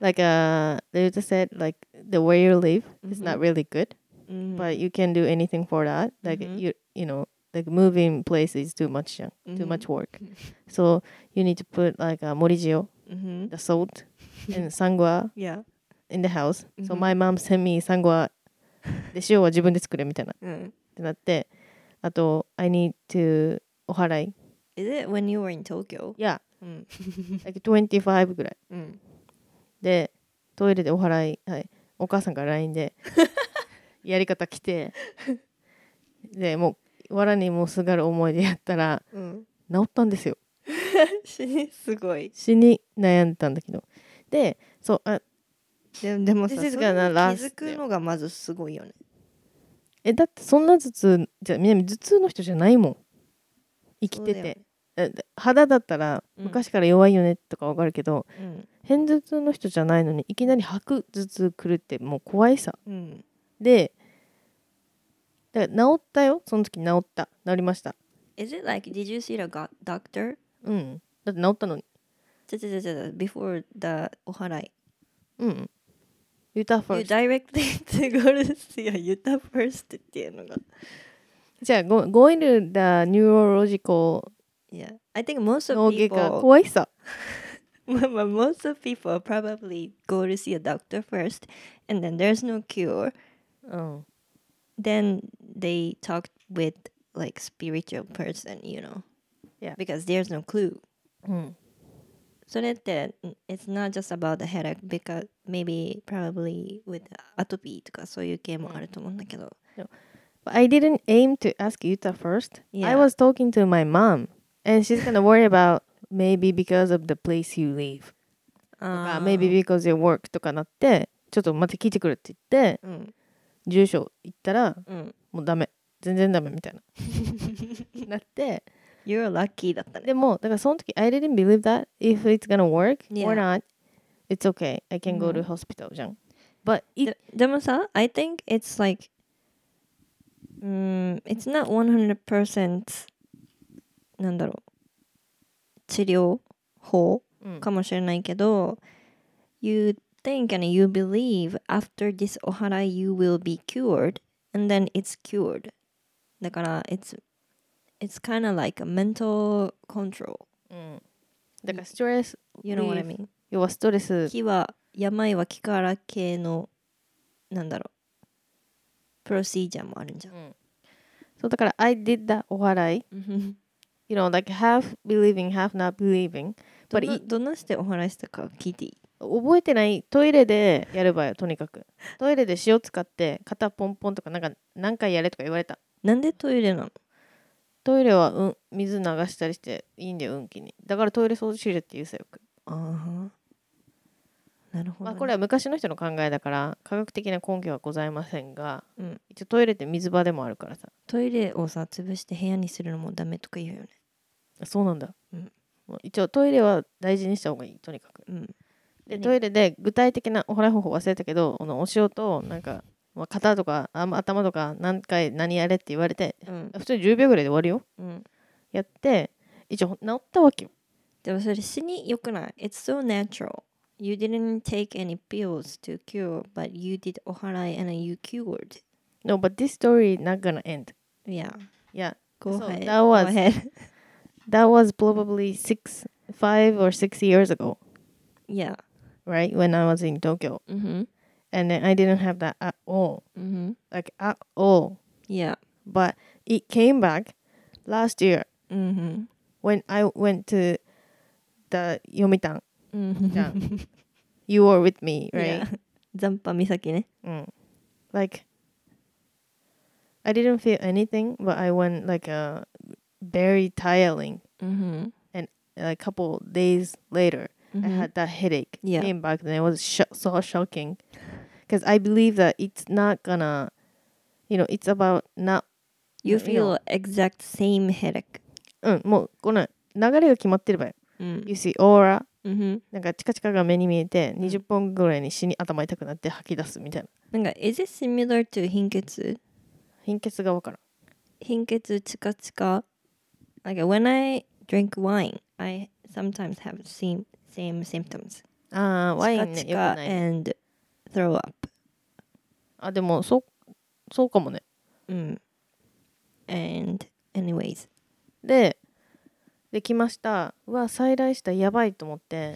[SPEAKER 2] like uh the Yuta said like the way you live is not really good
[SPEAKER 1] うん。
[SPEAKER 2] but you can do anything for that like
[SPEAKER 1] Mhm.
[SPEAKER 2] you you know like moving place is too much young, too
[SPEAKER 1] Mhm.
[SPEAKER 2] much work so you need to put like a morijio
[SPEAKER 1] うん。
[SPEAKER 2] the salt and sangwa
[SPEAKER 1] いや。
[SPEAKER 2] in the house so
[SPEAKER 1] Mhm.
[SPEAKER 2] my mom sent me sangwa で塩は自分で作れみたいな
[SPEAKER 1] うん。
[SPEAKER 2] ってなってあと I need to お払い
[SPEAKER 1] Is it when you were in Tokyo?
[SPEAKER 2] いや
[SPEAKER 1] うん。
[SPEAKER 2] like 25ぐらい
[SPEAKER 1] うん。
[SPEAKER 2] でトイレでお払い、はい、お母さんから LINE で やり方来てでもう藁にもすがる思いでやったら
[SPEAKER 1] うん。
[SPEAKER 2] 治ったんですよ
[SPEAKER 1] すごい。
[SPEAKER 2] 死に悩んでたんだけどでそうあ
[SPEAKER 1] ででもさ、
[SPEAKER 2] is
[SPEAKER 1] れに
[SPEAKER 2] gonna
[SPEAKER 1] 気づくのがまずすごいよね。
[SPEAKER 2] えだってそんな頭痛じゃあ南頭痛の人じゃないもん生きてて、
[SPEAKER 1] ね
[SPEAKER 2] 肌だったら
[SPEAKER 1] うん
[SPEAKER 2] 昔から弱いよねとかわかるけど、
[SPEAKER 1] うん。
[SPEAKER 2] 偏頭痛の人じゃないのにいきなり吐く頭痛くるってもう怖いさ
[SPEAKER 1] うん。
[SPEAKER 2] でだから治ったよその時治った治りました
[SPEAKER 1] Is it like, did you see the go- doctor?
[SPEAKER 2] うんだって治ったのに
[SPEAKER 1] ちゃ before the お払い。
[SPEAKER 2] うん
[SPEAKER 1] You
[SPEAKER 2] ースト
[SPEAKER 1] directly to go to see a first っていうのが。
[SPEAKER 2] じゃあ go- going to the neurological
[SPEAKER 1] Yeah. I think most of
[SPEAKER 2] 脳外科
[SPEAKER 1] people,
[SPEAKER 2] 怖いさ
[SPEAKER 1] but most of people probably go to see a doctor first and then there's no cure.
[SPEAKER 2] うん
[SPEAKER 1] Then they talk with like spiritual person, you know.
[SPEAKER 2] Yeah.
[SPEAKER 1] Because there's no clue.
[SPEAKER 2] うん
[SPEAKER 1] それって、it's not just about the headache because maybe probably with atopy とかそういう系もあると思うんだけど。
[SPEAKER 2] But I didn't aim to ask Yuta first. I
[SPEAKER 1] Yeah.
[SPEAKER 2] was talking to my mom, and she's gonna worry about maybe because of the place you live. とか、maybe because your work とかなって、ちょっと待って聞いてくるって言って、
[SPEAKER 1] うん。
[SPEAKER 2] 住所行ったら、
[SPEAKER 1] うん。
[SPEAKER 2] もうダメ。全然ダメみたいな。なって、
[SPEAKER 1] You're lucky だったね。
[SPEAKER 2] でも、だからその時、I didn't believe that if it's gonna work or
[SPEAKER 1] Yeah.
[SPEAKER 2] not, it's okay. I can go to hospital じゃん。But it,
[SPEAKER 1] ででもさ、I think it's like, うん、it's not 100% なんだろう、治療法
[SPEAKER 2] うん
[SPEAKER 1] かもしれないけど、you think and you believe after this お祓い you will be cured and then it's cured だから it's it's kind of like a mental control
[SPEAKER 2] うんだからストレス、
[SPEAKER 1] you know what I mean
[SPEAKER 2] 要はストレス、
[SPEAKER 1] 気は病は気から系のなんだろうプロシージャーもあるんじゃん
[SPEAKER 2] そうだから I did that お祓い。You know, like half believing, half not believing.
[SPEAKER 1] ど
[SPEAKER 2] But
[SPEAKER 1] んなどんなしてお話したか聞いていい？
[SPEAKER 2] 覚えてないトイレでやればよ、とにかく。トイレで塩使って肩ポンポンとかなんか何回やれとか言われた。
[SPEAKER 1] なんでトイレなの？
[SPEAKER 2] トイレは、うん、水流したりしていいんだよ、運気に。だからトイレ掃除しれって言うさよく。
[SPEAKER 1] ああなるほど、ね。
[SPEAKER 2] まあこれは昔の人の考えだから科学的な根拠はございませんが、
[SPEAKER 1] うん。
[SPEAKER 2] 一応トイレって水場でもあるからさ。
[SPEAKER 1] トイレをさ潰して部屋にするのもダメとか言うよね。
[SPEAKER 2] そうなんだ。
[SPEAKER 1] うん。
[SPEAKER 2] 一応トイレは大事にした方がいい、とにかく。
[SPEAKER 1] うん。
[SPEAKER 2] で
[SPEAKER 1] ね
[SPEAKER 2] トイレで具体的なお払い方法忘れたけどこのお塩となんか、まあ、肩とかあ頭とか何回何やれって言われて
[SPEAKER 1] うん。
[SPEAKER 2] 普通に10秒ぐらいで終わるよ。
[SPEAKER 1] うん。
[SPEAKER 2] やって一応治ったわけよ。
[SPEAKER 1] でもそれ死に良くない？It's so natural You didn't take any pills to cure, but you did oharai and you cured.
[SPEAKER 2] No, but this story is not gonna end.
[SPEAKER 1] Yeah.
[SPEAKER 2] Yeah.
[SPEAKER 1] Go
[SPEAKER 2] so
[SPEAKER 1] ahead.
[SPEAKER 2] That was
[SPEAKER 1] Go ahead.
[SPEAKER 2] that was probably six, five or six years ago.
[SPEAKER 1] Yeah.
[SPEAKER 2] Right when I was in Tokyo,
[SPEAKER 1] mm-hmm.
[SPEAKER 2] and then I didn't have that at all.
[SPEAKER 1] Mm-hmm.
[SPEAKER 2] Like at all.
[SPEAKER 1] Yeah.
[SPEAKER 2] But it came back last year
[SPEAKER 1] mm-hmm.
[SPEAKER 2] when I went to the Yomitan じゃん you were with me, right?
[SPEAKER 1] Yeah 残波岬ね
[SPEAKER 2] Mm. Like, I didn't feel anything, but I went like a very tiring.
[SPEAKER 1] うんふん
[SPEAKER 2] A couple days later,
[SPEAKER 1] うんふ
[SPEAKER 2] I
[SPEAKER 1] ん
[SPEAKER 2] had that headache.
[SPEAKER 1] Yeah.
[SPEAKER 2] Came back, and it was sh- so shocking because I believe that it's not gonna, you know, it's about not.
[SPEAKER 1] You
[SPEAKER 2] you know.
[SPEAKER 1] feel exact same headache
[SPEAKER 2] うん、もうこの流れが決まってればよ。
[SPEAKER 1] うん。
[SPEAKER 2] You see aura
[SPEAKER 1] う
[SPEAKER 2] なんかチカチカが目に見えて20本ぐらいに死に頭痛くなって吐き出すみたいな
[SPEAKER 1] なんか、is it similar to 貧血？
[SPEAKER 2] 貧血がわからん
[SPEAKER 1] 貧血チカチカ？Like when I drink wine, I sometimes have same same symptoms.
[SPEAKER 2] ああワインね
[SPEAKER 1] チカチカ and throw up.
[SPEAKER 2] あでもそうそうかもね
[SPEAKER 1] うん。And anyways.
[SPEAKER 2] でできましたうわ再来したやばいと思って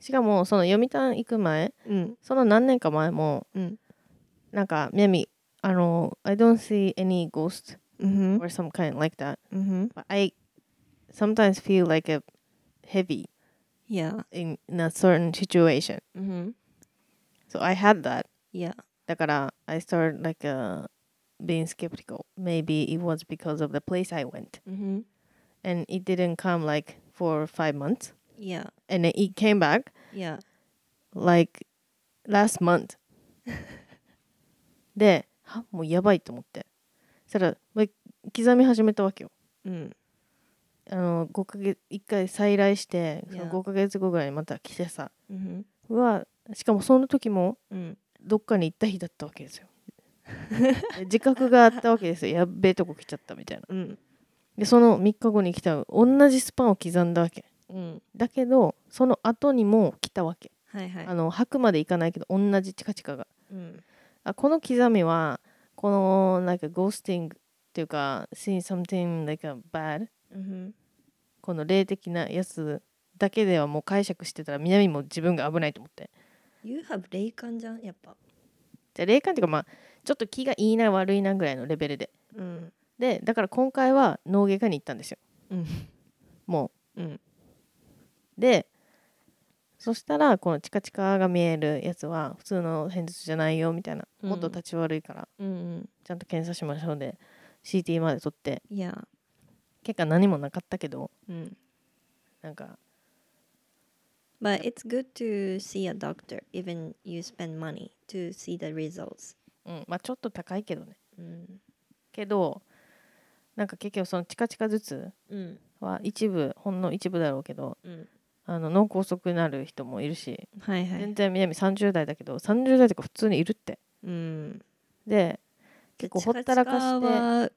[SPEAKER 2] しかもその読谷行く前
[SPEAKER 1] うん。
[SPEAKER 2] その何年か前も
[SPEAKER 1] うん。
[SPEAKER 2] なんか「みやみあの、I don't see any ghost
[SPEAKER 1] Mm-hmm.
[SPEAKER 2] or some kind like that.
[SPEAKER 1] Mm-hmm.
[SPEAKER 2] But I sometimes feel like a heavy
[SPEAKER 1] Yeah.
[SPEAKER 2] in, in a certain situation.
[SPEAKER 1] Mm-hmm.
[SPEAKER 2] So I had that.
[SPEAKER 1] Yeah.
[SPEAKER 2] だから、I started like uh, being skeptical. Maybe it was because of the place I went.
[SPEAKER 1] Mm-hmm.
[SPEAKER 2] And it didn't come like for five months.
[SPEAKER 1] Yeah.
[SPEAKER 2] And then it came back
[SPEAKER 1] Yeah.
[SPEAKER 2] like last month. で、はもうやばいと思って。そしたら、もう刻み始めたわけよ。
[SPEAKER 1] うん。
[SPEAKER 2] あの、5ヶ月、1回再来して、その
[SPEAKER 1] Yeah.
[SPEAKER 2] 5ヶ月後ぐらいにまた来てさ、
[SPEAKER 1] うん。
[SPEAKER 2] うわ、しかもその時も
[SPEAKER 1] うん。
[SPEAKER 2] どっかに行った日だったわけですよ。で自覚があったわけですよ。やっべえとこ来ちゃったみたいな。
[SPEAKER 1] うん。
[SPEAKER 2] で、その3日後に来た同じスパンを刻んだわけ。
[SPEAKER 1] うん。
[SPEAKER 2] だけど、その後にも来たわけ。
[SPEAKER 1] はいはい。
[SPEAKER 2] あの、吐くまでいかないけど、同じチカチカが。
[SPEAKER 1] うん。
[SPEAKER 2] あこの刻みは、この、なんか、ゴースティングっていうか、seeing something like a bad
[SPEAKER 1] うん。
[SPEAKER 2] この霊的なやつだけではもう解釈してたら南も自分が危ないと思って。
[SPEAKER 1] You have 霊感じゃんやっぱ。
[SPEAKER 2] じゃあ霊感っていうかまあちょっと気がいいな悪いなぐらいのレベルで。
[SPEAKER 1] うん。
[SPEAKER 2] でだから今回は脳外科に行ったんですよ。
[SPEAKER 1] うん。
[SPEAKER 2] も
[SPEAKER 1] うん。
[SPEAKER 2] う。でそしたらこのチカチカが見えるやつは普通の片頭痛じゃないよみたいな。
[SPEAKER 1] うん
[SPEAKER 2] もっと立ち悪いから
[SPEAKER 1] うん。
[SPEAKER 2] ちゃんと検査しましょうで CT まで取って
[SPEAKER 1] いや。
[SPEAKER 2] 結果何もなかったけど
[SPEAKER 1] うん。
[SPEAKER 2] なんか
[SPEAKER 1] But it's good to see a doctor even you spend money to see the results.
[SPEAKER 2] うんまあちょっと高いけどね。
[SPEAKER 1] うん。
[SPEAKER 2] けどなんか結局そのチカチカ頭痛
[SPEAKER 1] うん。
[SPEAKER 2] は一部ほんの一部だろうけど
[SPEAKER 1] うん。
[SPEAKER 2] あの脳梗塞になる人もいるし、
[SPEAKER 1] はいはい
[SPEAKER 2] 全。然南30代だけど30代とか普通にいるって
[SPEAKER 1] うん。
[SPEAKER 2] で結構ほったらかして
[SPEAKER 1] は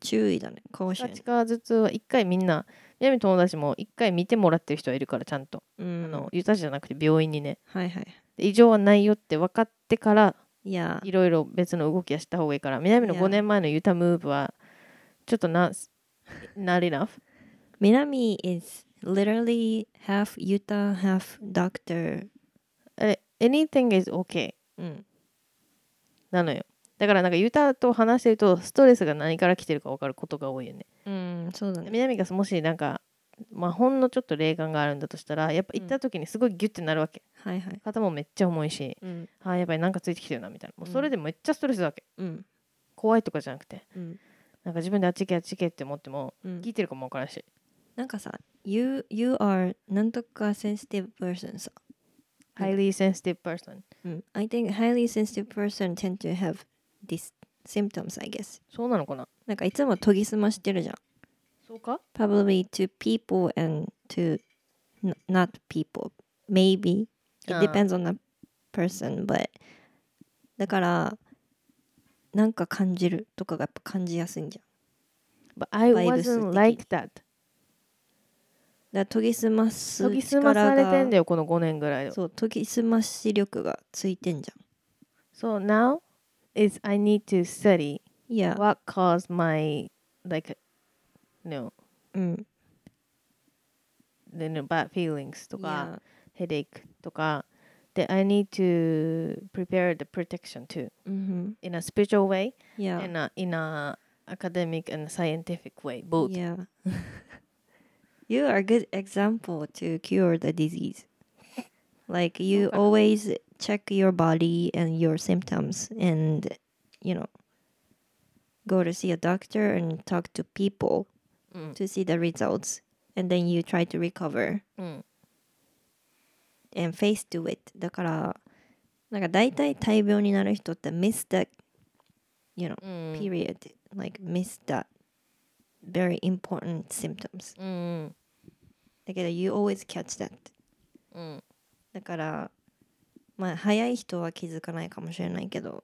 [SPEAKER 1] 注意だね。カーション
[SPEAKER 2] チカチ。カ頭痛は一回みんな南友達も一回見てもらってる人はいるからちゃんと、
[SPEAKER 1] う
[SPEAKER 2] あ
[SPEAKER 1] ん。
[SPEAKER 2] のユタじゃなくて病院にね
[SPEAKER 1] はいはい。
[SPEAKER 2] で異常はないよって分かってから
[SPEAKER 1] い
[SPEAKER 2] ろいろ別の動きはした方がいいから南の
[SPEAKER 1] いや
[SPEAKER 2] 5年前のユタムーブはちょっとな not enough
[SPEAKER 1] 南 is literally half Utah, half doctor.
[SPEAKER 2] え anything is okay
[SPEAKER 1] うん。
[SPEAKER 2] なのよだからなんかユタと話してるとストレスが何から来てるか分かることが多いよね
[SPEAKER 1] うん、そうだね。
[SPEAKER 2] 南がもしなんかまあほんのちょっと霊感があるんだとしたらやっぱ行った時にすごいギュッてなるわけ、
[SPEAKER 1] はいはい。
[SPEAKER 2] 肩もめっちゃ重いし
[SPEAKER 1] うん。
[SPEAKER 2] あーやばいなんかついてきてるなみたいなもう
[SPEAKER 1] うん
[SPEAKER 2] それでめっちゃストレスだわけ
[SPEAKER 1] うん。
[SPEAKER 2] 怖いとかじゃなくて
[SPEAKER 1] うん。
[SPEAKER 2] なんか自分であっち行けあっち行けって思っても
[SPEAKER 1] うん
[SPEAKER 2] 聞いてるかも分からんし
[SPEAKER 1] なんかさ、you, you are なんとか sensitive person さ。
[SPEAKER 2] highly sensitive person
[SPEAKER 1] うん。I think highly sensitive person tend to have these symptoms, I guess.
[SPEAKER 2] そうなのかな
[SPEAKER 1] なんかいつも研ぎ澄ましてるじゃん。
[SPEAKER 2] そうか
[SPEAKER 1] Probably to people and to not people. Maybe. It depends on the person, but だからなんか感じるとかがやっぱ感じやすいんじゃん。
[SPEAKER 2] But I
[SPEAKER 1] バイブス
[SPEAKER 2] wasn't
[SPEAKER 1] 的
[SPEAKER 2] like that
[SPEAKER 1] だから研ぎ澄ます
[SPEAKER 2] 研ぎ澄まされてんだ
[SPEAKER 1] よ。
[SPEAKER 2] よこの5年ぐらいで
[SPEAKER 1] そう、研ぎ澄まし力がついてんじゃん。
[SPEAKER 2] So now is I need to study
[SPEAKER 1] いや、
[SPEAKER 2] what caused my like no
[SPEAKER 1] うん。
[SPEAKER 2] the no, bad feelings と
[SPEAKER 1] い
[SPEAKER 2] か
[SPEAKER 1] や、
[SPEAKER 2] headache とか that I need to prepare the protection too
[SPEAKER 1] mm-hmm.
[SPEAKER 2] in a spiritual way,
[SPEAKER 1] yeah,
[SPEAKER 2] and a, in a academic and scientific way, both.
[SPEAKER 1] Yeah, you are a good example to cure the disease. Like you always check your body and your symptoms, and you know, go to see a doctor and talk to people
[SPEAKER 2] mm.
[SPEAKER 1] to see the results, and then you try to recover.
[SPEAKER 2] Mm
[SPEAKER 1] and face to it. だからなんか大体大病になる人って miss that you know
[SPEAKER 2] うん、
[SPEAKER 1] period like miss that very important symptoms.
[SPEAKER 2] うん、
[SPEAKER 1] だけど you always catch that
[SPEAKER 2] うん、
[SPEAKER 1] だからまあ早い人は気づかないかもしれないけど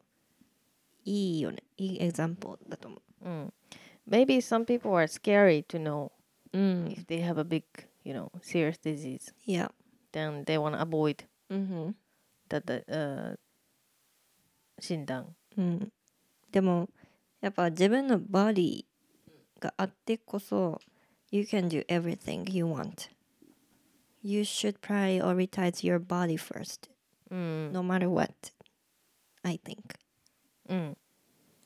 [SPEAKER 1] いいよねいい example だと思う
[SPEAKER 2] うん。Maybe some people are scary to know
[SPEAKER 1] うん
[SPEAKER 2] if they have a big, you know, serious disease.
[SPEAKER 1] いや
[SPEAKER 2] Then they want to avoid
[SPEAKER 1] うん、
[SPEAKER 2] that, uh, 診断。
[SPEAKER 1] うん、でもやっぱ自分のバディがあってこそ you can do everything you want you should prioritize your body first
[SPEAKER 2] うん、
[SPEAKER 1] no matter what I think
[SPEAKER 2] うん。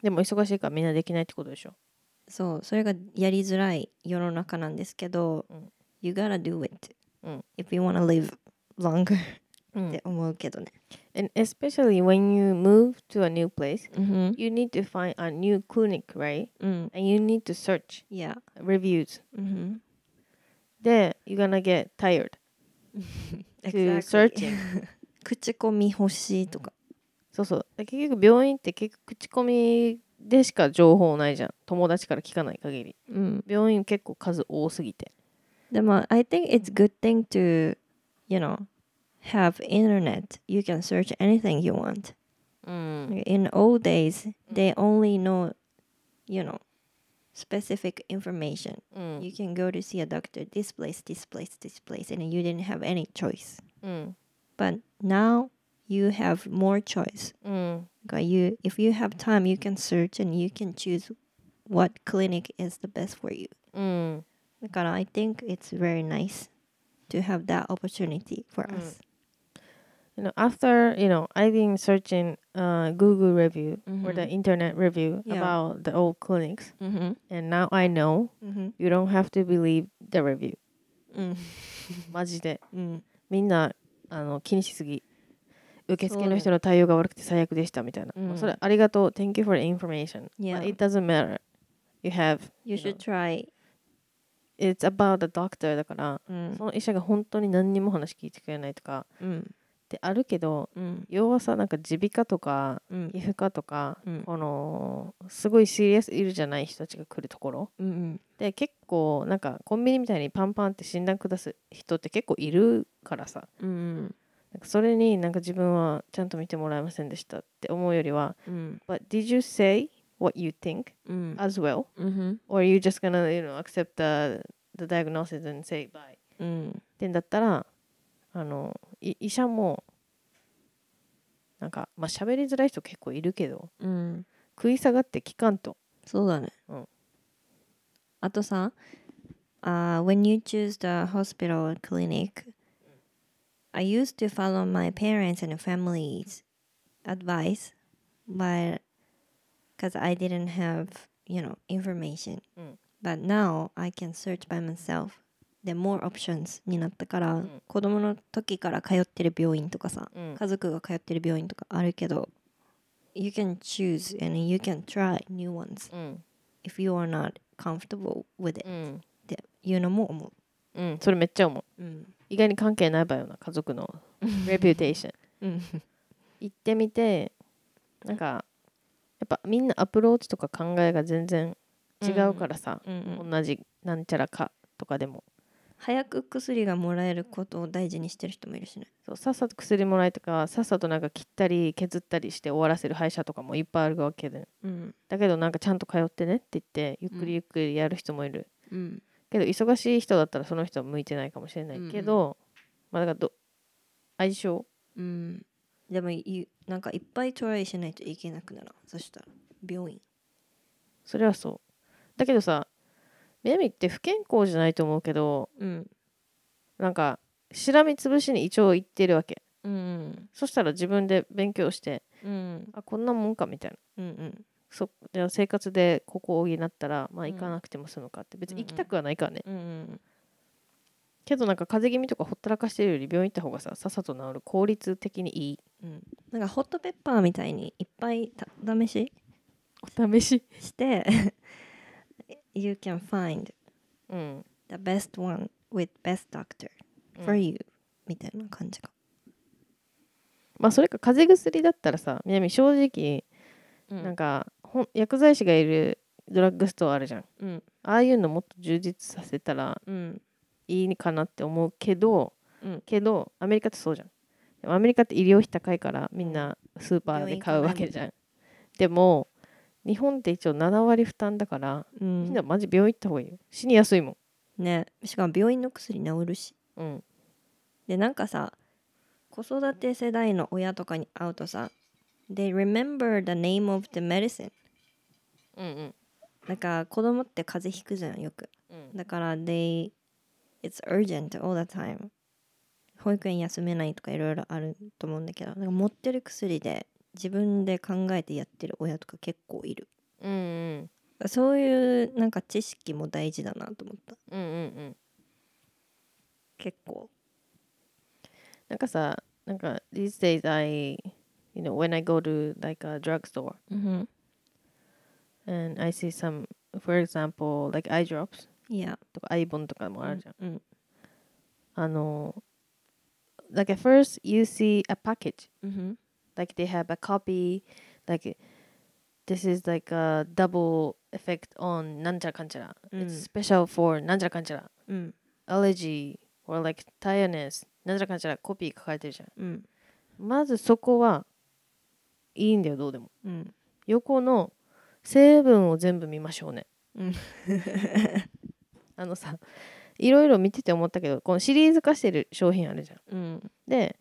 [SPEAKER 2] でも忙しいからみんなできないってことでしょ
[SPEAKER 1] そうそれがやりづらい世の中なんですけど、
[SPEAKER 2] うん
[SPEAKER 1] You gotta do it、
[SPEAKER 2] うん
[SPEAKER 1] if you wanna live longer
[SPEAKER 2] うん
[SPEAKER 1] って思うけどね。
[SPEAKER 2] And especially when you move to a new place
[SPEAKER 1] うん。
[SPEAKER 2] you need to find a new clinic right
[SPEAKER 1] うん。
[SPEAKER 2] and you need to search
[SPEAKER 1] Yeah.
[SPEAKER 2] reviews
[SPEAKER 1] うん。
[SPEAKER 2] で you're gonna get tired to searching
[SPEAKER 1] 口コミ欲しいとか。
[SPEAKER 2] そうそうで結局病院って結局口コミでしか情報ないじゃん友達から聞かない限り
[SPEAKER 1] うん。
[SPEAKER 2] 病院結構数多すぎて
[SPEAKER 1] でも I think it's good thing to you know have internet. You can search anything you want.
[SPEAKER 2] Mm.
[SPEAKER 1] In old days they only know you know specific information.
[SPEAKER 2] Mm.
[SPEAKER 1] You can go to see a doctor this place this place this place and you didn't have any choice.
[SPEAKER 2] Mm.
[SPEAKER 1] But now you have more choice. You if you have time you can search and you can choose what clinic is the best for you.
[SPEAKER 2] うん、
[SPEAKER 1] だから I think it's very nice to have that opportunity for us.
[SPEAKER 2] You know, after you know, I've been searching uh, Google review or the
[SPEAKER 1] Mhm.
[SPEAKER 2] internet review
[SPEAKER 1] Yeah.
[SPEAKER 2] about the old clinics,
[SPEAKER 1] うん。
[SPEAKER 2] and now I know
[SPEAKER 1] うん。
[SPEAKER 2] you don't have to believe the review.
[SPEAKER 1] うん。
[SPEAKER 2] マジで
[SPEAKER 1] うん。
[SPEAKER 2] みんなあの気にしすぎ。受付
[SPEAKER 1] そうだよ
[SPEAKER 2] の人の対応が悪くて最悪でしたみたいな。
[SPEAKER 1] うん
[SPEAKER 2] もうそれありがとう。Thank you for the information.
[SPEAKER 1] Yeah.
[SPEAKER 2] But it doesn't matter. You have.
[SPEAKER 1] You should try.
[SPEAKER 2] It's about the doctor だから、
[SPEAKER 1] うん
[SPEAKER 2] その医者が本当に何にも話聞いてくれないとか
[SPEAKER 1] うん。
[SPEAKER 2] ってあるけど、
[SPEAKER 1] うん。
[SPEAKER 2] 要はさなんか耳鼻科とか
[SPEAKER 1] うん
[SPEAKER 2] 皮。膚科とか、
[SPEAKER 1] うん
[SPEAKER 2] このすごいシリアスいるじゃない人たちが来るところ
[SPEAKER 1] うん。
[SPEAKER 2] で結構なんかコンビニみたいにパンパンって診断下す人って結構いるからさ
[SPEAKER 1] うん。
[SPEAKER 2] なんかそれになんか自分はちゃんと見てもらえませんでしたって思うよりは
[SPEAKER 1] うん。
[SPEAKER 2] But did you say what you think
[SPEAKER 1] うん。
[SPEAKER 2] as well?
[SPEAKER 1] うん。
[SPEAKER 2] Or you just gonna you know, accept the, the diagnosis and say bye?
[SPEAKER 1] うん。
[SPEAKER 2] ってんだったらあのい医者もなんかまあ喋りづらい人結構いるけど
[SPEAKER 1] うん。
[SPEAKER 2] 食い下がって聞かんと
[SPEAKER 1] そうだね。
[SPEAKER 2] うん
[SPEAKER 1] あとさ、uh, when you choose the hospital or clinic, I used to follow my parents and family's advice, but because I didn't have, you know, information.
[SPEAKER 2] うん
[SPEAKER 1] But now I can search by myself. で、more options になったから、
[SPEAKER 2] ん
[SPEAKER 1] 子供の時から通ってる病院とかさ、
[SPEAKER 2] うん
[SPEAKER 1] 家族が通ってる病院とかあるけど、You can choose and you can try new ones
[SPEAKER 2] うん
[SPEAKER 1] if you are not comfortable with it
[SPEAKER 2] うん
[SPEAKER 1] っていうのも思
[SPEAKER 2] うんそれめっちゃ思う
[SPEAKER 1] う。うん。
[SPEAKER 2] 意外に関係ない場合よな家族のレピュテーション
[SPEAKER 1] うん。
[SPEAKER 2] 行ってみてなんかやっぱみんなアプローチとか考えが全然違うからさ、
[SPEAKER 1] うん
[SPEAKER 2] 同じなんちゃらかとかでも
[SPEAKER 1] 早く薬がもらえることを大事にしてる人もいるしね。
[SPEAKER 2] そうさっさと薬もらいとかさっさとなんか切ったり削ったりして終わらせる歯医者とかもいっぱいあるわけで
[SPEAKER 1] うん。
[SPEAKER 2] だけどなんかちゃんと通ってねって言ってゆっくりゆっくりやる人もいる、
[SPEAKER 1] うん。
[SPEAKER 2] けど忙しい人だったらその人は向いてないかもしれないけど、まあだからど相性？
[SPEAKER 1] うん。でもいなんかいっぱいトライしないといけなくなる。そしたら病院。
[SPEAKER 2] それはそうだけどさ南って不健康じゃないと思うけど
[SPEAKER 1] うん。
[SPEAKER 2] なんかしらみつぶしに一応言ってるわけ
[SPEAKER 1] うん。
[SPEAKER 2] そしたら自分で勉強して
[SPEAKER 1] うん。
[SPEAKER 2] あこんなもんかみたいな
[SPEAKER 1] うん。
[SPEAKER 2] そじゃあ生活でここを補ったらまあ
[SPEAKER 1] うん
[SPEAKER 2] 行かなくても済むかって別に
[SPEAKER 1] うんうん
[SPEAKER 2] 行きたくはないからね、
[SPEAKER 1] うん。
[SPEAKER 2] けどなんか風邪気味とかほったらかしてるより病院行った方がささっさと治る効率的にいい
[SPEAKER 1] うん。なんかホットペッパーみたいにいっぱいた試し
[SPEAKER 2] お試し？
[SPEAKER 1] して You can find
[SPEAKER 2] うん
[SPEAKER 1] the best one with best doctor for you、みたいな感じか。
[SPEAKER 2] まあそれか風邪薬だったらさ南正直なんかほん薬剤師がいるドラッグストアあるじゃん
[SPEAKER 1] うん。
[SPEAKER 2] ああいうのもっと充実させたら
[SPEAKER 1] うん。
[SPEAKER 2] いいかなって思うけど、
[SPEAKER 1] うん。
[SPEAKER 2] けどアメリカってそうじゃん。でもアメリカって医療費高いからみんなスーパーで買うわけじゃん。でも日本って一応7割負担だから、
[SPEAKER 1] うん。
[SPEAKER 2] みんなマジ病院行った方がいいよ。死にやすいもん。
[SPEAKER 1] ね。しかも病院の薬治るし。
[SPEAKER 2] うん。
[SPEAKER 1] でなんかさ子育て世代の親とかに会うとさ They remember the name of the medicine
[SPEAKER 2] うんうん。
[SPEAKER 1] なんか子供って風邪ひくじゃんよく。
[SPEAKER 2] うん。
[SPEAKER 1] だから They It's urgent all the time 保育園休めないとかいろいろあると思うんだけどなんか持ってる薬で自分で考えてやってる親とか結構いる
[SPEAKER 2] うんうん
[SPEAKER 1] そういうなんか知識も大事だなと思った
[SPEAKER 2] うんうんうん
[SPEAKER 1] 結構
[SPEAKER 2] なんかさなんか these days I you know when I go to like a drugstore
[SPEAKER 1] うん、
[SPEAKER 2] and I see some for example like eye drops
[SPEAKER 1] いや
[SPEAKER 2] とかアイボンとかもあるじゃん、
[SPEAKER 1] うん
[SPEAKER 2] あの like at first you see a package
[SPEAKER 1] うん、
[SPEAKER 2] like they have a copy like this is like a double effect on なんちゃらかんちゃら、
[SPEAKER 1] うん
[SPEAKER 2] it's special for なんちゃらかんちゃら
[SPEAKER 1] うん、
[SPEAKER 2] allergy or like tiredness なんちゃらかんちゃらコピー書かれてるじゃん
[SPEAKER 1] うん、
[SPEAKER 2] まずそこはいいんだよどうでも
[SPEAKER 1] うん、
[SPEAKER 2] 横の成分を全部見ましょうね
[SPEAKER 1] うん、
[SPEAKER 2] あのさいろいろ見てて思ったけどこのシリーズ化してる商品あるじゃん。
[SPEAKER 1] うん、
[SPEAKER 2] で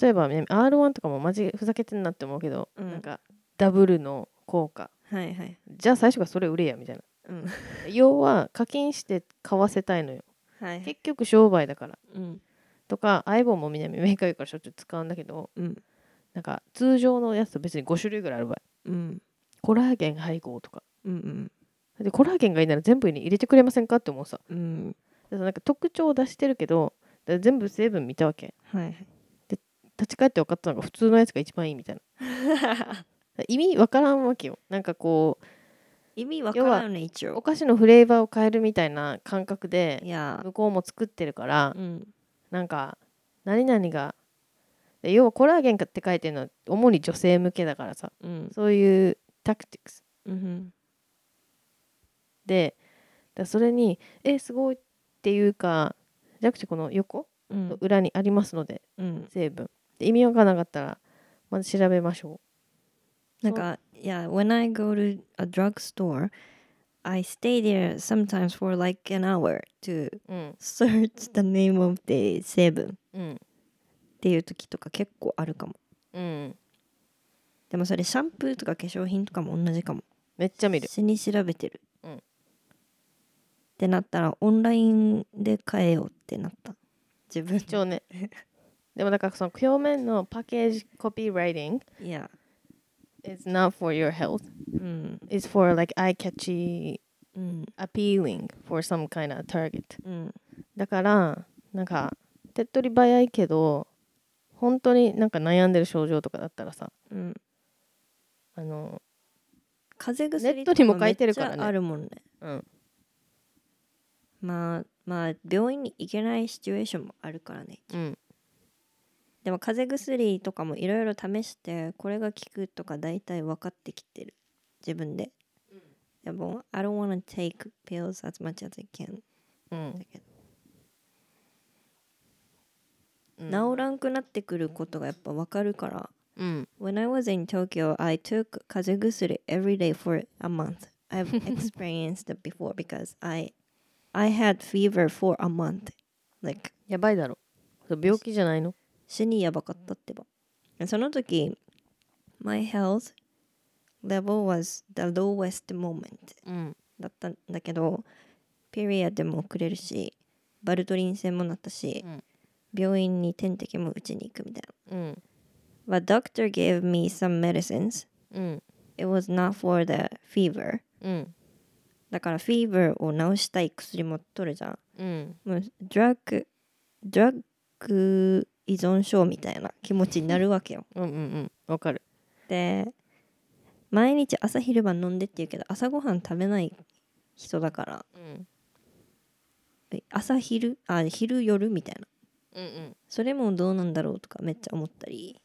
[SPEAKER 2] 例えば、ね、R1 とかもマジふざけてんなって思うけど、
[SPEAKER 1] うん。
[SPEAKER 2] なんかダブルの効果。
[SPEAKER 1] はいはい、
[SPEAKER 2] じゃあ最初からそれ売れやみたいな。
[SPEAKER 1] うん、
[SPEAKER 2] 要は課金して買わせたいのよ。
[SPEAKER 1] はいはい、
[SPEAKER 2] 結局商売だから。
[SPEAKER 1] うん、
[SPEAKER 2] とか iPhone も南メーカーからしょっちゅう使うんだけど
[SPEAKER 1] うん、
[SPEAKER 2] なんか通常のやつと別に5種類ぐらいある場合。
[SPEAKER 1] うん、
[SPEAKER 2] コラーゲン配合とか。
[SPEAKER 1] うん、
[SPEAKER 2] でコラーゲンがいいなら全部に入れてくれませんかって思うさ。
[SPEAKER 1] うん、
[SPEAKER 2] でなんか特徴を出してるけどで全部成分見たわけ。
[SPEAKER 1] はいはい、
[SPEAKER 2] 立ち返って分かったのが普通のやつが一番いいみたいな。意味わからんわけよ。なんかこ
[SPEAKER 1] 意味わからんね一応。
[SPEAKER 2] うお菓子のフレーバーを変えるみたいな感覚で向こうも作ってるから
[SPEAKER 1] うん。
[SPEAKER 2] なんか何々がで要はコラーゲンって書いてるのは主に女性向けだからさ。
[SPEAKER 1] うん。
[SPEAKER 2] そういうタクティクス。
[SPEAKER 1] うん
[SPEAKER 2] でだそれにえすごいっていうかじゃなくてこの横
[SPEAKER 1] うん。
[SPEAKER 2] の裏にありますので
[SPEAKER 1] うん。
[SPEAKER 2] 成分で意味わからなかったらまず調べましょ
[SPEAKER 1] なんか、yeah, when I go to a drugstore, I stay there sometimes for like an hour to search the name of the 成分
[SPEAKER 2] うん。
[SPEAKER 1] っていう時とか結構あるかも。
[SPEAKER 2] うん。
[SPEAKER 1] でもそれシャンプーとか化粧品とかも同じかも。
[SPEAKER 2] めっちゃ見る。
[SPEAKER 1] 死に調べてる。
[SPEAKER 2] うん
[SPEAKER 1] ってなったらオンラインで買えようってなった。自分。
[SPEAKER 2] 一応ね。でもだからその表面のパッケージコピーライティング
[SPEAKER 1] いや、
[SPEAKER 2] is not for your health.
[SPEAKER 1] うん、
[SPEAKER 2] it's for like eye catchy
[SPEAKER 1] うん、
[SPEAKER 2] appealing for some kind of target.
[SPEAKER 1] うん、
[SPEAKER 2] だからなんか手っ取り早いけど本当になんか悩んでる症状とかだったらさ
[SPEAKER 1] うん。
[SPEAKER 2] あの
[SPEAKER 1] 風邪薬
[SPEAKER 2] ネットにも書いてるからね。
[SPEAKER 1] あるもんね。
[SPEAKER 2] うん
[SPEAKER 1] まあまあ病院に行けないシチュエーションもあるからね。
[SPEAKER 2] うん
[SPEAKER 1] でも風邪薬とかもいろいろ試してこれが効くとか大体分かってきてる自分で、でも I don't wanna take pills as much as I can
[SPEAKER 2] うん
[SPEAKER 1] だけど、
[SPEAKER 2] うん
[SPEAKER 1] 治らんくなってくることがやっぱ分かるから
[SPEAKER 2] うん
[SPEAKER 1] When I was in Tokyo I took 風邪薬 every day for a month I've experienced it before because I I had fever for a month like
[SPEAKER 2] やばいだろそれ病気じゃないの
[SPEAKER 1] 死にやばかったってばその時 My health level was the lowest moment
[SPEAKER 2] うん
[SPEAKER 1] だったんだけどピリアでもくれるしバルトリン腺もなったし、
[SPEAKER 2] うん
[SPEAKER 1] 病院に点滴も打ちに行くみたいな
[SPEAKER 2] うん
[SPEAKER 1] But doctor gave me some medicines
[SPEAKER 2] うん
[SPEAKER 1] It was not for the fever
[SPEAKER 2] うん
[SPEAKER 1] だからフィーバーを治したい薬も取るじゃん。
[SPEAKER 2] うん。
[SPEAKER 1] もうドラッグドラッグ依存症みたいな気持ちになるわけよ。
[SPEAKER 2] うんうんうん。わかる。
[SPEAKER 1] で毎日朝昼晩飲んでって言うけど朝ごはん食べない人だから。
[SPEAKER 2] うん。
[SPEAKER 1] え朝昼？あ昼夜みたいな。
[SPEAKER 2] うんうん。
[SPEAKER 1] それもどうなんだろうとかめっちゃ思ったり。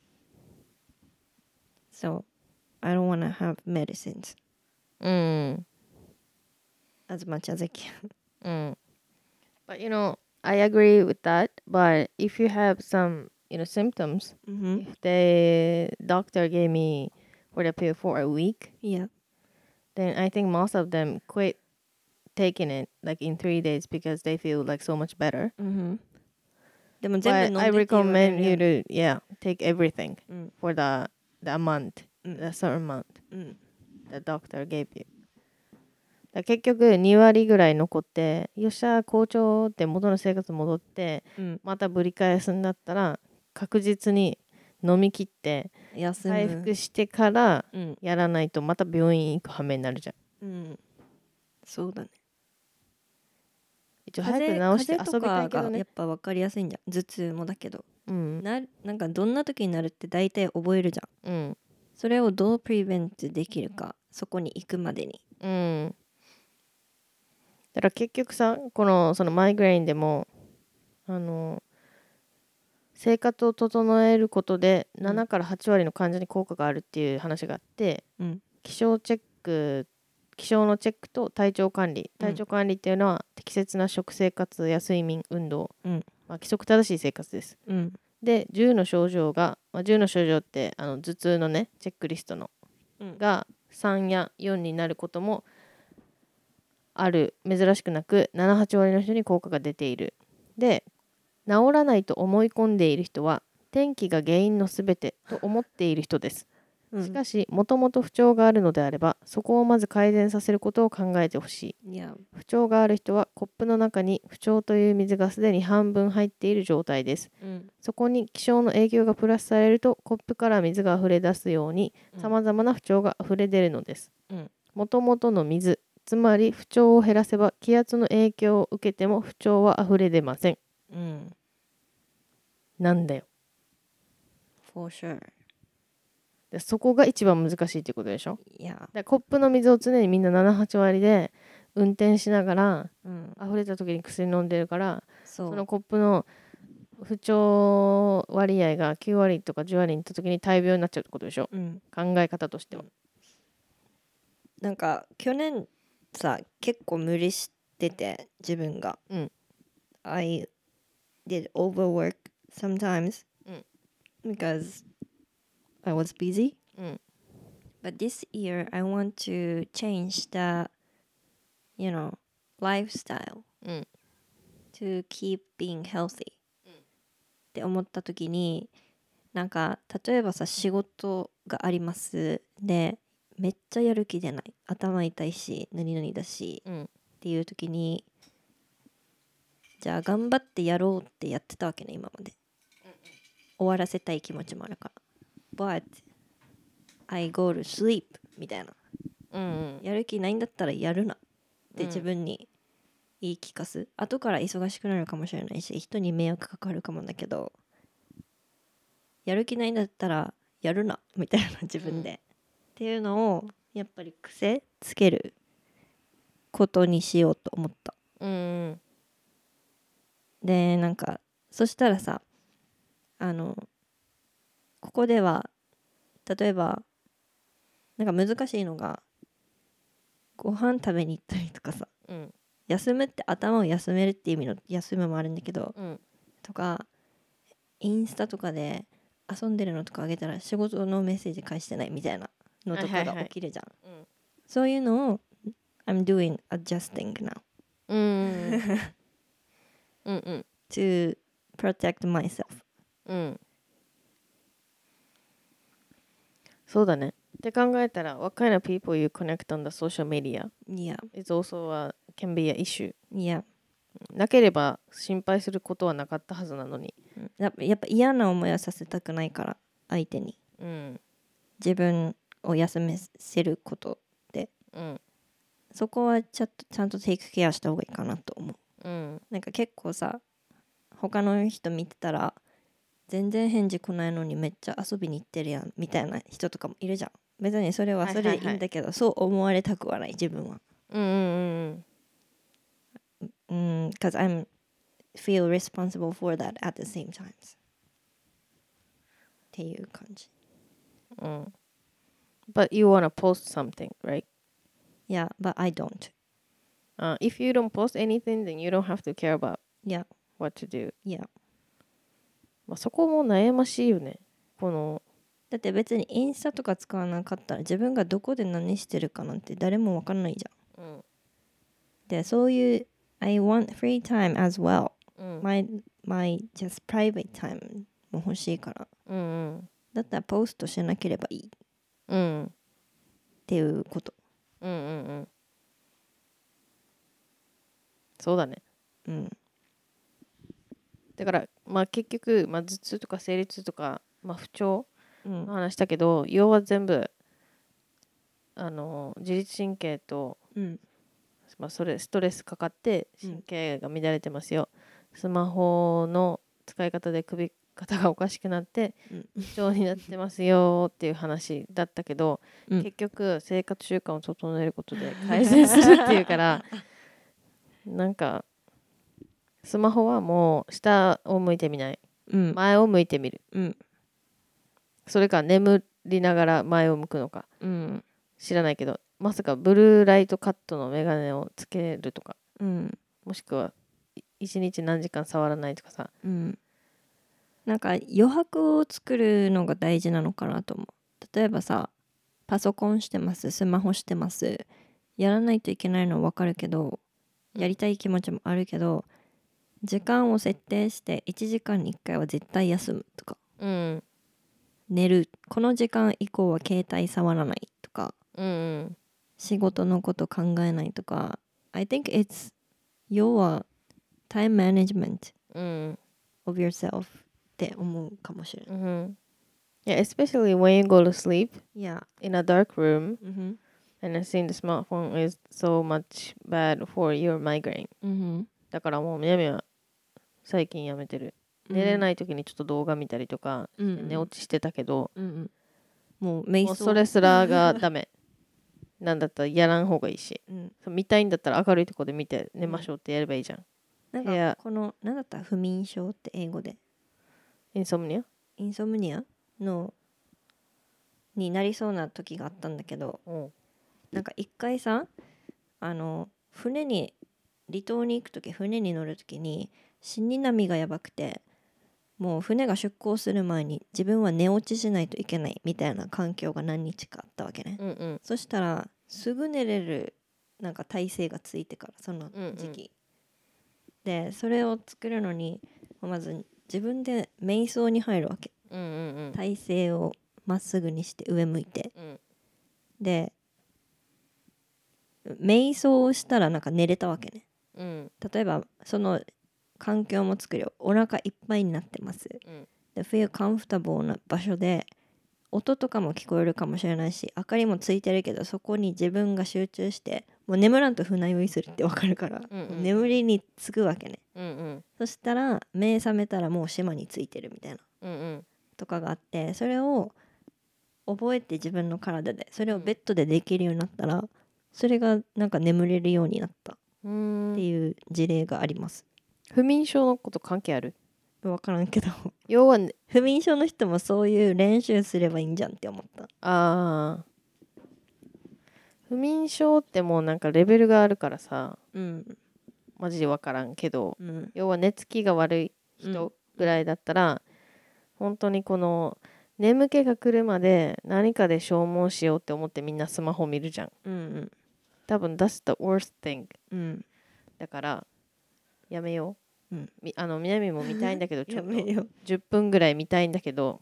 [SPEAKER 1] So I don't wanna have medicines.
[SPEAKER 2] うん
[SPEAKER 1] as much as I can.
[SPEAKER 2] Mm. But you know, I agree with that. But if you have some, you know, symptoms,
[SPEAKER 1] mm-hmm.
[SPEAKER 2] if the doctor gave me for the pill for a week,
[SPEAKER 1] yeah,
[SPEAKER 2] then I think most of them quit taking it like in three days because they feel like so much better.
[SPEAKER 1] Mm-hmm.
[SPEAKER 2] But I recommend you to yeah take everything
[SPEAKER 1] mm.
[SPEAKER 2] for the the
[SPEAKER 1] amount mm.
[SPEAKER 2] the certain month
[SPEAKER 1] mm.
[SPEAKER 2] the doctor gave you. だ結局2割ぐらい残ってよっしゃ好調って元の生活戻って
[SPEAKER 1] うん。
[SPEAKER 2] またぶり返すんだったら確実に飲み切って回復してから
[SPEAKER 1] うん。
[SPEAKER 2] やらないとまた病院行く羽目になるじゃん。
[SPEAKER 1] うん。そうだね。
[SPEAKER 2] 一応早く治して遊びたいけどね。
[SPEAKER 1] がやっぱ分かりやすいんじゃん。頭痛もだけど。
[SPEAKER 2] うん。
[SPEAKER 1] ななんかどんな時になるって大体覚えるじゃん。
[SPEAKER 2] うん。
[SPEAKER 1] それをどうプリベントできるかそこに行くまでに。
[SPEAKER 2] うんだから結局さこのそのマイグレインでもあの生活を整えることで
[SPEAKER 1] うん。
[SPEAKER 2] 7から8割の患者に効果があるっていう話があって、
[SPEAKER 1] うん。
[SPEAKER 2] 気象チェック気象のチェックと体調管理
[SPEAKER 1] うん。
[SPEAKER 2] 体調管理っていうのは適切な食生活や睡眠運動、
[SPEAKER 1] うん。
[SPEAKER 2] まあ、規則正しい生活です。
[SPEAKER 1] うん。
[SPEAKER 2] で10の症状が、まあ、10の症状ってあの頭痛のねチェックリストの
[SPEAKER 1] うん。
[SPEAKER 2] が3や4になることもある珍しくなく78割の人に効果が出ている。で治らないと思い込んでいる人は天気が原因のすべてと思っている人です。
[SPEAKER 1] うん。
[SPEAKER 2] しかしもともと不調があるのであればそこをまず改善させることを考えてほしい。不調がある人はコップの中に不調という水がすでに半分入っている状態です。
[SPEAKER 1] うん。
[SPEAKER 2] そこに気象の影響がプラスされるとコップから水が溢れ出すように
[SPEAKER 1] うん。
[SPEAKER 2] さまざまな不調が溢れ出るのです。
[SPEAKER 1] うん。
[SPEAKER 2] もともとの水つまり不調を減らせば気圧の影響を受けても不調は溢れ出ません。
[SPEAKER 1] うん。
[SPEAKER 2] なんだよ。
[SPEAKER 1] For sure
[SPEAKER 2] でそこが一番難しいってことでしょ？
[SPEAKER 1] いや。
[SPEAKER 2] でコップの水を常にみんな78割で運転しながら
[SPEAKER 1] うん。
[SPEAKER 2] 溢れた時に薬飲んでるから
[SPEAKER 1] そ
[SPEAKER 2] のコップの不調割合が9割とか10割にいった時に大病になっちゃうってことでしょ？
[SPEAKER 1] うん。
[SPEAKER 2] 考え方としては。
[SPEAKER 1] なんか去年さ結構無理してて自分が、
[SPEAKER 2] うん
[SPEAKER 1] I did overwork sometimes
[SPEAKER 2] うん
[SPEAKER 1] because I was busy
[SPEAKER 2] うん
[SPEAKER 1] but this year I want to change the you know lifestyle
[SPEAKER 2] うん
[SPEAKER 1] to keep being healthy って思った時になんか例えばさ仕事がありますでめっちゃやる気出ない。頭痛いし何々だし
[SPEAKER 2] うん。
[SPEAKER 1] っていう時にじゃあ頑張ってやろうってやってたわけね今まで。終わらせたい気持ちもあるから。But I go to sleep みたいな。
[SPEAKER 2] うん。
[SPEAKER 1] やる気ないんだったらやるな。って
[SPEAKER 2] うん。
[SPEAKER 1] 自分に言い聞かす、後から忙しくなるかもしれないし人に迷惑かかるかもだけどやる気ないんだったらやるなみたいな自分で、っていうのをやっぱり癖つけることにしようと思った。
[SPEAKER 2] うんうん。
[SPEAKER 1] でなんかそしたらさあのここでは例えばなんか難しいのがご飯食べに行ったりとかさ
[SPEAKER 2] うん。
[SPEAKER 1] 休むって頭を休めるっていう意味の休むもあるんだけど
[SPEAKER 2] うん。
[SPEAKER 1] とかインスタとかで遊んでるのとかあげたら仕事のメッセージ返してないみたいなのとかが
[SPEAKER 2] はいはいはい
[SPEAKER 1] 起きるじゃん、
[SPEAKER 2] うん
[SPEAKER 1] そういうのを I'm doing adjusting now
[SPEAKER 2] うんうんうん
[SPEAKER 1] to protect myself
[SPEAKER 2] うんそうだねって考えたら What kind of people you connect on the social media
[SPEAKER 1] yeah
[SPEAKER 2] is also a, can be an issue
[SPEAKER 1] yeah
[SPEAKER 2] なければ心配することはなかったはずなのに
[SPEAKER 1] やっぱ嫌な思いはさせたくないから相手に
[SPEAKER 2] うん
[SPEAKER 1] 自分を休めせることで。
[SPEAKER 2] うん。
[SPEAKER 1] そこはちゃんとちゃんとテイクケアした方がいいかなと思う。
[SPEAKER 2] うん。
[SPEAKER 1] なんか結構さ他の人見てたら全然返事来ないのにめっちゃ遊びに行ってるやんみたいな人とかもいるじゃん。別にそれはそれでいいんだけど、そう思われたくはない自分は。
[SPEAKER 2] うんうん
[SPEAKER 1] うん because I'm feel responsible for that at the same times っていう感じ。
[SPEAKER 2] うんうん But you wanna post something, right?
[SPEAKER 1] Yeah but I don't
[SPEAKER 2] Uh, if you don't post anything, then you don't have to care about
[SPEAKER 1] Yeah
[SPEAKER 2] what to do.
[SPEAKER 1] Yeah
[SPEAKER 2] まあ、そこも悩ましいよね。この、
[SPEAKER 1] だって別にインスタとか使わなかったら自分がどこで何してるかなんて誰もわかんないじゃん
[SPEAKER 2] うん、
[SPEAKER 1] でそういう I want free time as well
[SPEAKER 2] うん、
[SPEAKER 1] my, my just private time も欲しいから
[SPEAKER 2] うん、うん、
[SPEAKER 1] だったらポストしなければいいっ
[SPEAKER 2] うん、
[SPEAKER 1] ていうこと。
[SPEAKER 2] うん、うん、うん。そうだね。
[SPEAKER 1] うん。
[SPEAKER 2] だから、まあ結局、まあ、頭痛とか生理痛とかまあ、不調
[SPEAKER 1] うん。
[SPEAKER 2] の話したけど要は全部あの自律神経と、
[SPEAKER 1] うん。
[SPEAKER 2] まあ、それストレスかかって
[SPEAKER 1] うん。
[SPEAKER 2] 神経が乱れてますよ、スマホの使い方で首肩がおかしくなって
[SPEAKER 1] うん。
[SPEAKER 2] 不調になってますよっていう話だったけど、
[SPEAKER 1] うん。
[SPEAKER 2] 結局生活習慣を整えることで改善するっていうから なんかスマホはもう下を向いてみない。
[SPEAKER 1] うん。
[SPEAKER 2] 前を向いてみる。
[SPEAKER 1] うん。
[SPEAKER 2] それか眠りながら前を向くのか。
[SPEAKER 1] うん。
[SPEAKER 2] 知らないけどまさかブルーライトカットのメガネをつけるとか。
[SPEAKER 1] うん。
[SPEAKER 2] もしくはい一日何時間触らないとかさ。
[SPEAKER 1] うんなんか余白を作るのが大事なのかなと思う。例えばさパソコンしてますスマホしてますやらないといけないのは分かるけどやりたい気持ちもあるけど時間を設定して1時間に1回は絶対休むとか。
[SPEAKER 2] うん。
[SPEAKER 1] 寝る。この時間以降は携帯触らないとか。
[SPEAKER 2] うんうん。
[SPEAKER 1] 仕事のこと考えないとか。I think it's 要は time management
[SPEAKER 2] うん。
[SPEAKER 1] of yourself って思うかもしれない。
[SPEAKER 2] うん Yeah, especially when you go to sleep
[SPEAKER 1] Yeah.
[SPEAKER 2] in a dark room
[SPEAKER 1] Mm-hmm.
[SPEAKER 2] and I think the smartphone is so much bad for your migraine.
[SPEAKER 1] Mm-hmm.
[SPEAKER 2] だからもう南は最近やめてる。寝れない時にちょっと動画見たりとか、
[SPEAKER 1] うん
[SPEAKER 2] 寝落ちしてたけど、
[SPEAKER 1] うんうんもう瞑想
[SPEAKER 2] もうそれすらがダメ。なんだったらやらん方がいいし。
[SPEAKER 1] うん、
[SPEAKER 2] そう見たいんだったら明るいとこで見て寝ましょうってやればいいじゃん。
[SPEAKER 1] なんかこの何だった不眠症って英語で？
[SPEAKER 2] インソムニア？
[SPEAKER 1] インソムニア？のになりそうな時があったんだけど
[SPEAKER 2] うん。
[SPEAKER 1] なんか一回さあの船に離島に行く時船に乗る時に死に波がやばくてもう船が出港する前に自分は寝落ちしないといけないみたいな環境が何日かあったわけね、
[SPEAKER 2] うんうん。
[SPEAKER 1] そしたらすぐ寝れるなんか体勢がついてからその時期、でそれを作るのにまず自分で瞑想に入るわけ。
[SPEAKER 2] うんうんうん。
[SPEAKER 1] 体勢をまっすぐにして上向いて。
[SPEAKER 2] うん。
[SPEAKER 1] で瞑想をしたらなんか寝れたわけね。
[SPEAKER 2] うん。
[SPEAKER 1] 例えばその環境も作るよお腹いっぱいになってます。
[SPEAKER 2] うん。
[SPEAKER 1] で feel comfortable な場所で音とかも聞こえるかもしれないし明かりもついてるけどそこに自分が集中してもう眠らんと船酔いするってわかるから、
[SPEAKER 2] うんうん。
[SPEAKER 1] 眠りにつくわけね。
[SPEAKER 2] うんうん。
[SPEAKER 1] そしたら目覚めたらもう島についてるみたいな。
[SPEAKER 2] うんうん。
[SPEAKER 1] とかがあってそれを覚えて自分の体でそれをベッドでできるようになったらそれがなんか眠れるようになった。っていう事例があります。
[SPEAKER 2] 不眠症のこと関係ある？
[SPEAKER 1] 分からんけど。
[SPEAKER 2] 要は、ね、
[SPEAKER 1] 不眠症の人もそういう練習すればいいんじゃんって思った。
[SPEAKER 2] あー不眠症ってもうなんかレベルがあるからさ
[SPEAKER 1] うん。
[SPEAKER 2] マジで分からんけど
[SPEAKER 1] うん。
[SPEAKER 2] 要は寝つきが悪い人ぐらいだったら、本当にこの眠気が来るまで何かで消耗しようって思ってみんなスマホ見るじゃん。
[SPEAKER 1] うん
[SPEAKER 2] 多分 that's the worst thing
[SPEAKER 1] うん。
[SPEAKER 2] だからやめよう、
[SPEAKER 1] うん。
[SPEAKER 2] みあの南も見たいんだけど ちょっと。
[SPEAKER 1] やめよ
[SPEAKER 2] 10分ぐらい見たいんだけど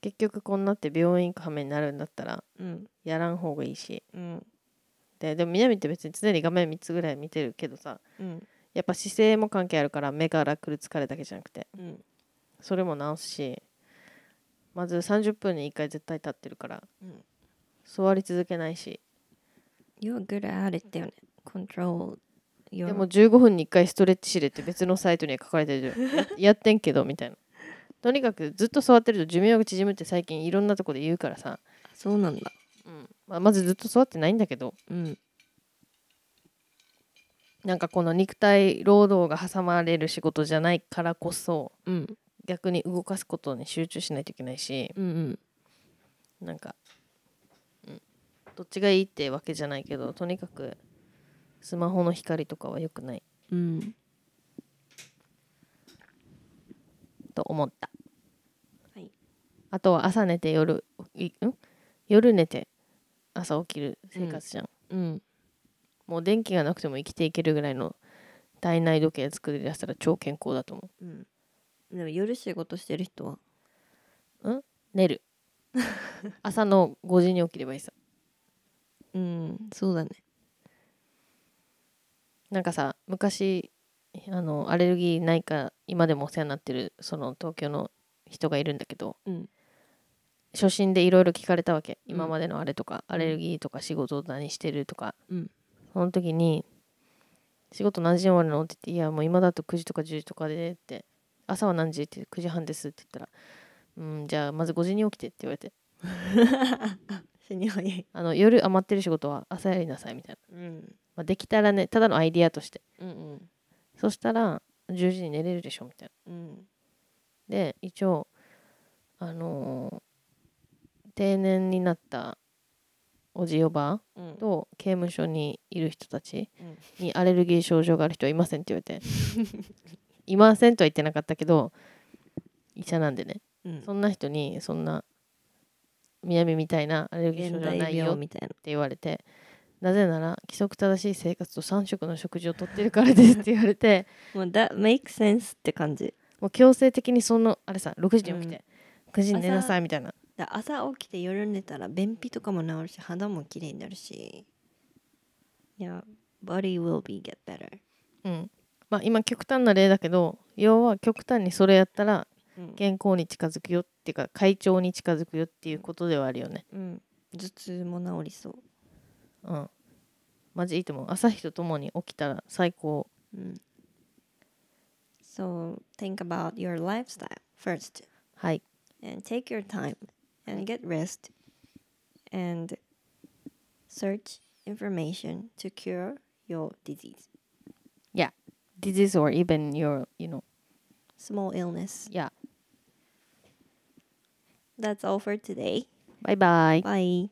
[SPEAKER 2] 結局こんなって病院行く羽目になるんだったら
[SPEAKER 1] うん。
[SPEAKER 2] やらん方がいいし。
[SPEAKER 1] うん。
[SPEAKER 2] ででも南って別に常に画面3つぐらい見てるけどさ
[SPEAKER 1] うん。
[SPEAKER 2] やっぱ姿勢も関係あるから目から来る疲れだけじゃなくて
[SPEAKER 1] うん。
[SPEAKER 2] それも直すしまず30分に1回絶対立ってるから
[SPEAKER 1] うん。
[SPEAKER 2] 座り続けないし。
[SPEAKER 1] You're good at it だよね。Control
[SPEAKER 2] でも15分に1回ストレッチしれって別のサイトには書かれてる。や やってんけどみたいなとにかくずっと座ってると寿命が縮むって最近いろんなとこで言うからさ、
[SPEAKER 1] そうなんだ。
[SPEAKER 2] うん。まあ、まずずっと座ってないんだけど。
[SPEAKER 1] うん。
[SPEAKER 2] なんかこの肉体労働が挟まれる仕事じゃないからこそ
[SPEAKER 1] うん。
[SPEAKER 2] 逆に動かすことに集中しないといけないし。
[SPEAKER 1] うんうん。
[SPEAKER 2] なんか、うん、どっちがいいってわけじゃないけどとにかくスマホの光とかは良くない。
[SPEAKER 1] うん
[SPEAKER 2] と思った、
[SPEAKER 1] はい。
[SPEAKER 2] あとは朝寝て夜いん？夜寝て朝起きる生活じゃん、
[SPEAKER 1] うん。
[SPEAKER 2] もう電気がなくても生きていけるぐらいの体内時計作り出したら超健康だと思
[SPEAKER 1] う。ん。でも夜仕事してる人は？
[SPEAKER 2] う寝る。朝の5時に起きればいいさ。
[SPEAKER 1] うん。そうだね。
[SPEAKER 2] なんかさ昔あのアレルギーないか今でもお世話になってるその東京の人がいるんだけど
[SPEAKER 1] うん。
[SPEAKER 2] 初心でいろいろ聞かれたわけ。
[SPEAKER 1] うん。
[SPEAKER 2] 今までのあれとか、アレルギーとか仕事何してるとか。
[SPEAKER 1] うん。
[SPEAKER 2] その時に「仕事何時に終わるの?」って言って「いやもう今だと9時とか10時とかで」って「朝は何時?」って9時半ですって言ったら「うんじゃあまず5時に起きて」って言われて。
[SPEAKER 1] 死に早い。
[SPEAKER 2] あの夜余ってる仕事は朝やりなさいみたいな、
[SPEAKER 1] うん。
[SPEAKER 2] まあ、できたらねただのアイディアとして。
[SPEAKER 1] うんうん
[SPEAKER 2] そしたら10時に寝れるでしょみたいな。
[SPEAKER 1] うん。
[SPEAKER 2] で一応あのー定年になったおじおば
[SPEAKER 1] うん。
[SPEAKER 2] と刑務所にいる人たち
[SPEAKER 1] うん。
[SPEAKER 2] にアレルギー症状がある人はいませんって言われていませんとは言ってなかったけど医者なんでね。
[SPEAKER 1] うん。
[SPEAKER 2] そんな人にそんな南みたいなアレルギー症
[SPEAKER 1] 現
[SPEAKER 2] 状はない
[SPEAKER 1] 代
[SPEAKER 2] よって
[SPEAKER 1] 病みたいな
[SPEAKER 2] 言われてなぜなら規則正しい生活と3食の食事をとってるからですって言われて
[SPEAKER 1] もう that makes sense って感じ。
[SPEAKER 2] もう強制的にそのあれさ6時に起きて、9時に寝なさいみたいな。
[SPEAKER 1] だ朝起きて夜寝たら便秘とかも治るし肌も綺麗になるし。いや body will be get better
[SPEAKER 2] うん。まあ今極端な例だけど要は極端にそれやったら
[SPEAKER 1] うん。
[SPEAKER 2] 健康に近づくよっていうか快調に近づくよっていうことではあるよね。
[SPEAKER 1] うん。頭痛も治りそう
[SPEAKER 2] うんマジいいと思う朝日とともに起きたら最高
[SPEAKER 1] So think about your lifestyle first
[SPEAKER 2] はい
[SPEAKER 1] and take your time and get rest and search information to cure your disease,
[SPEAKER 2] disease or even your you know
[SPEAKER 1] small illness.
[SPEAKER 2] yeah
[SPEAKER 1] That's all for today.
[SPEAKER 2] バイバイ
[SPEAKER 1] Bye.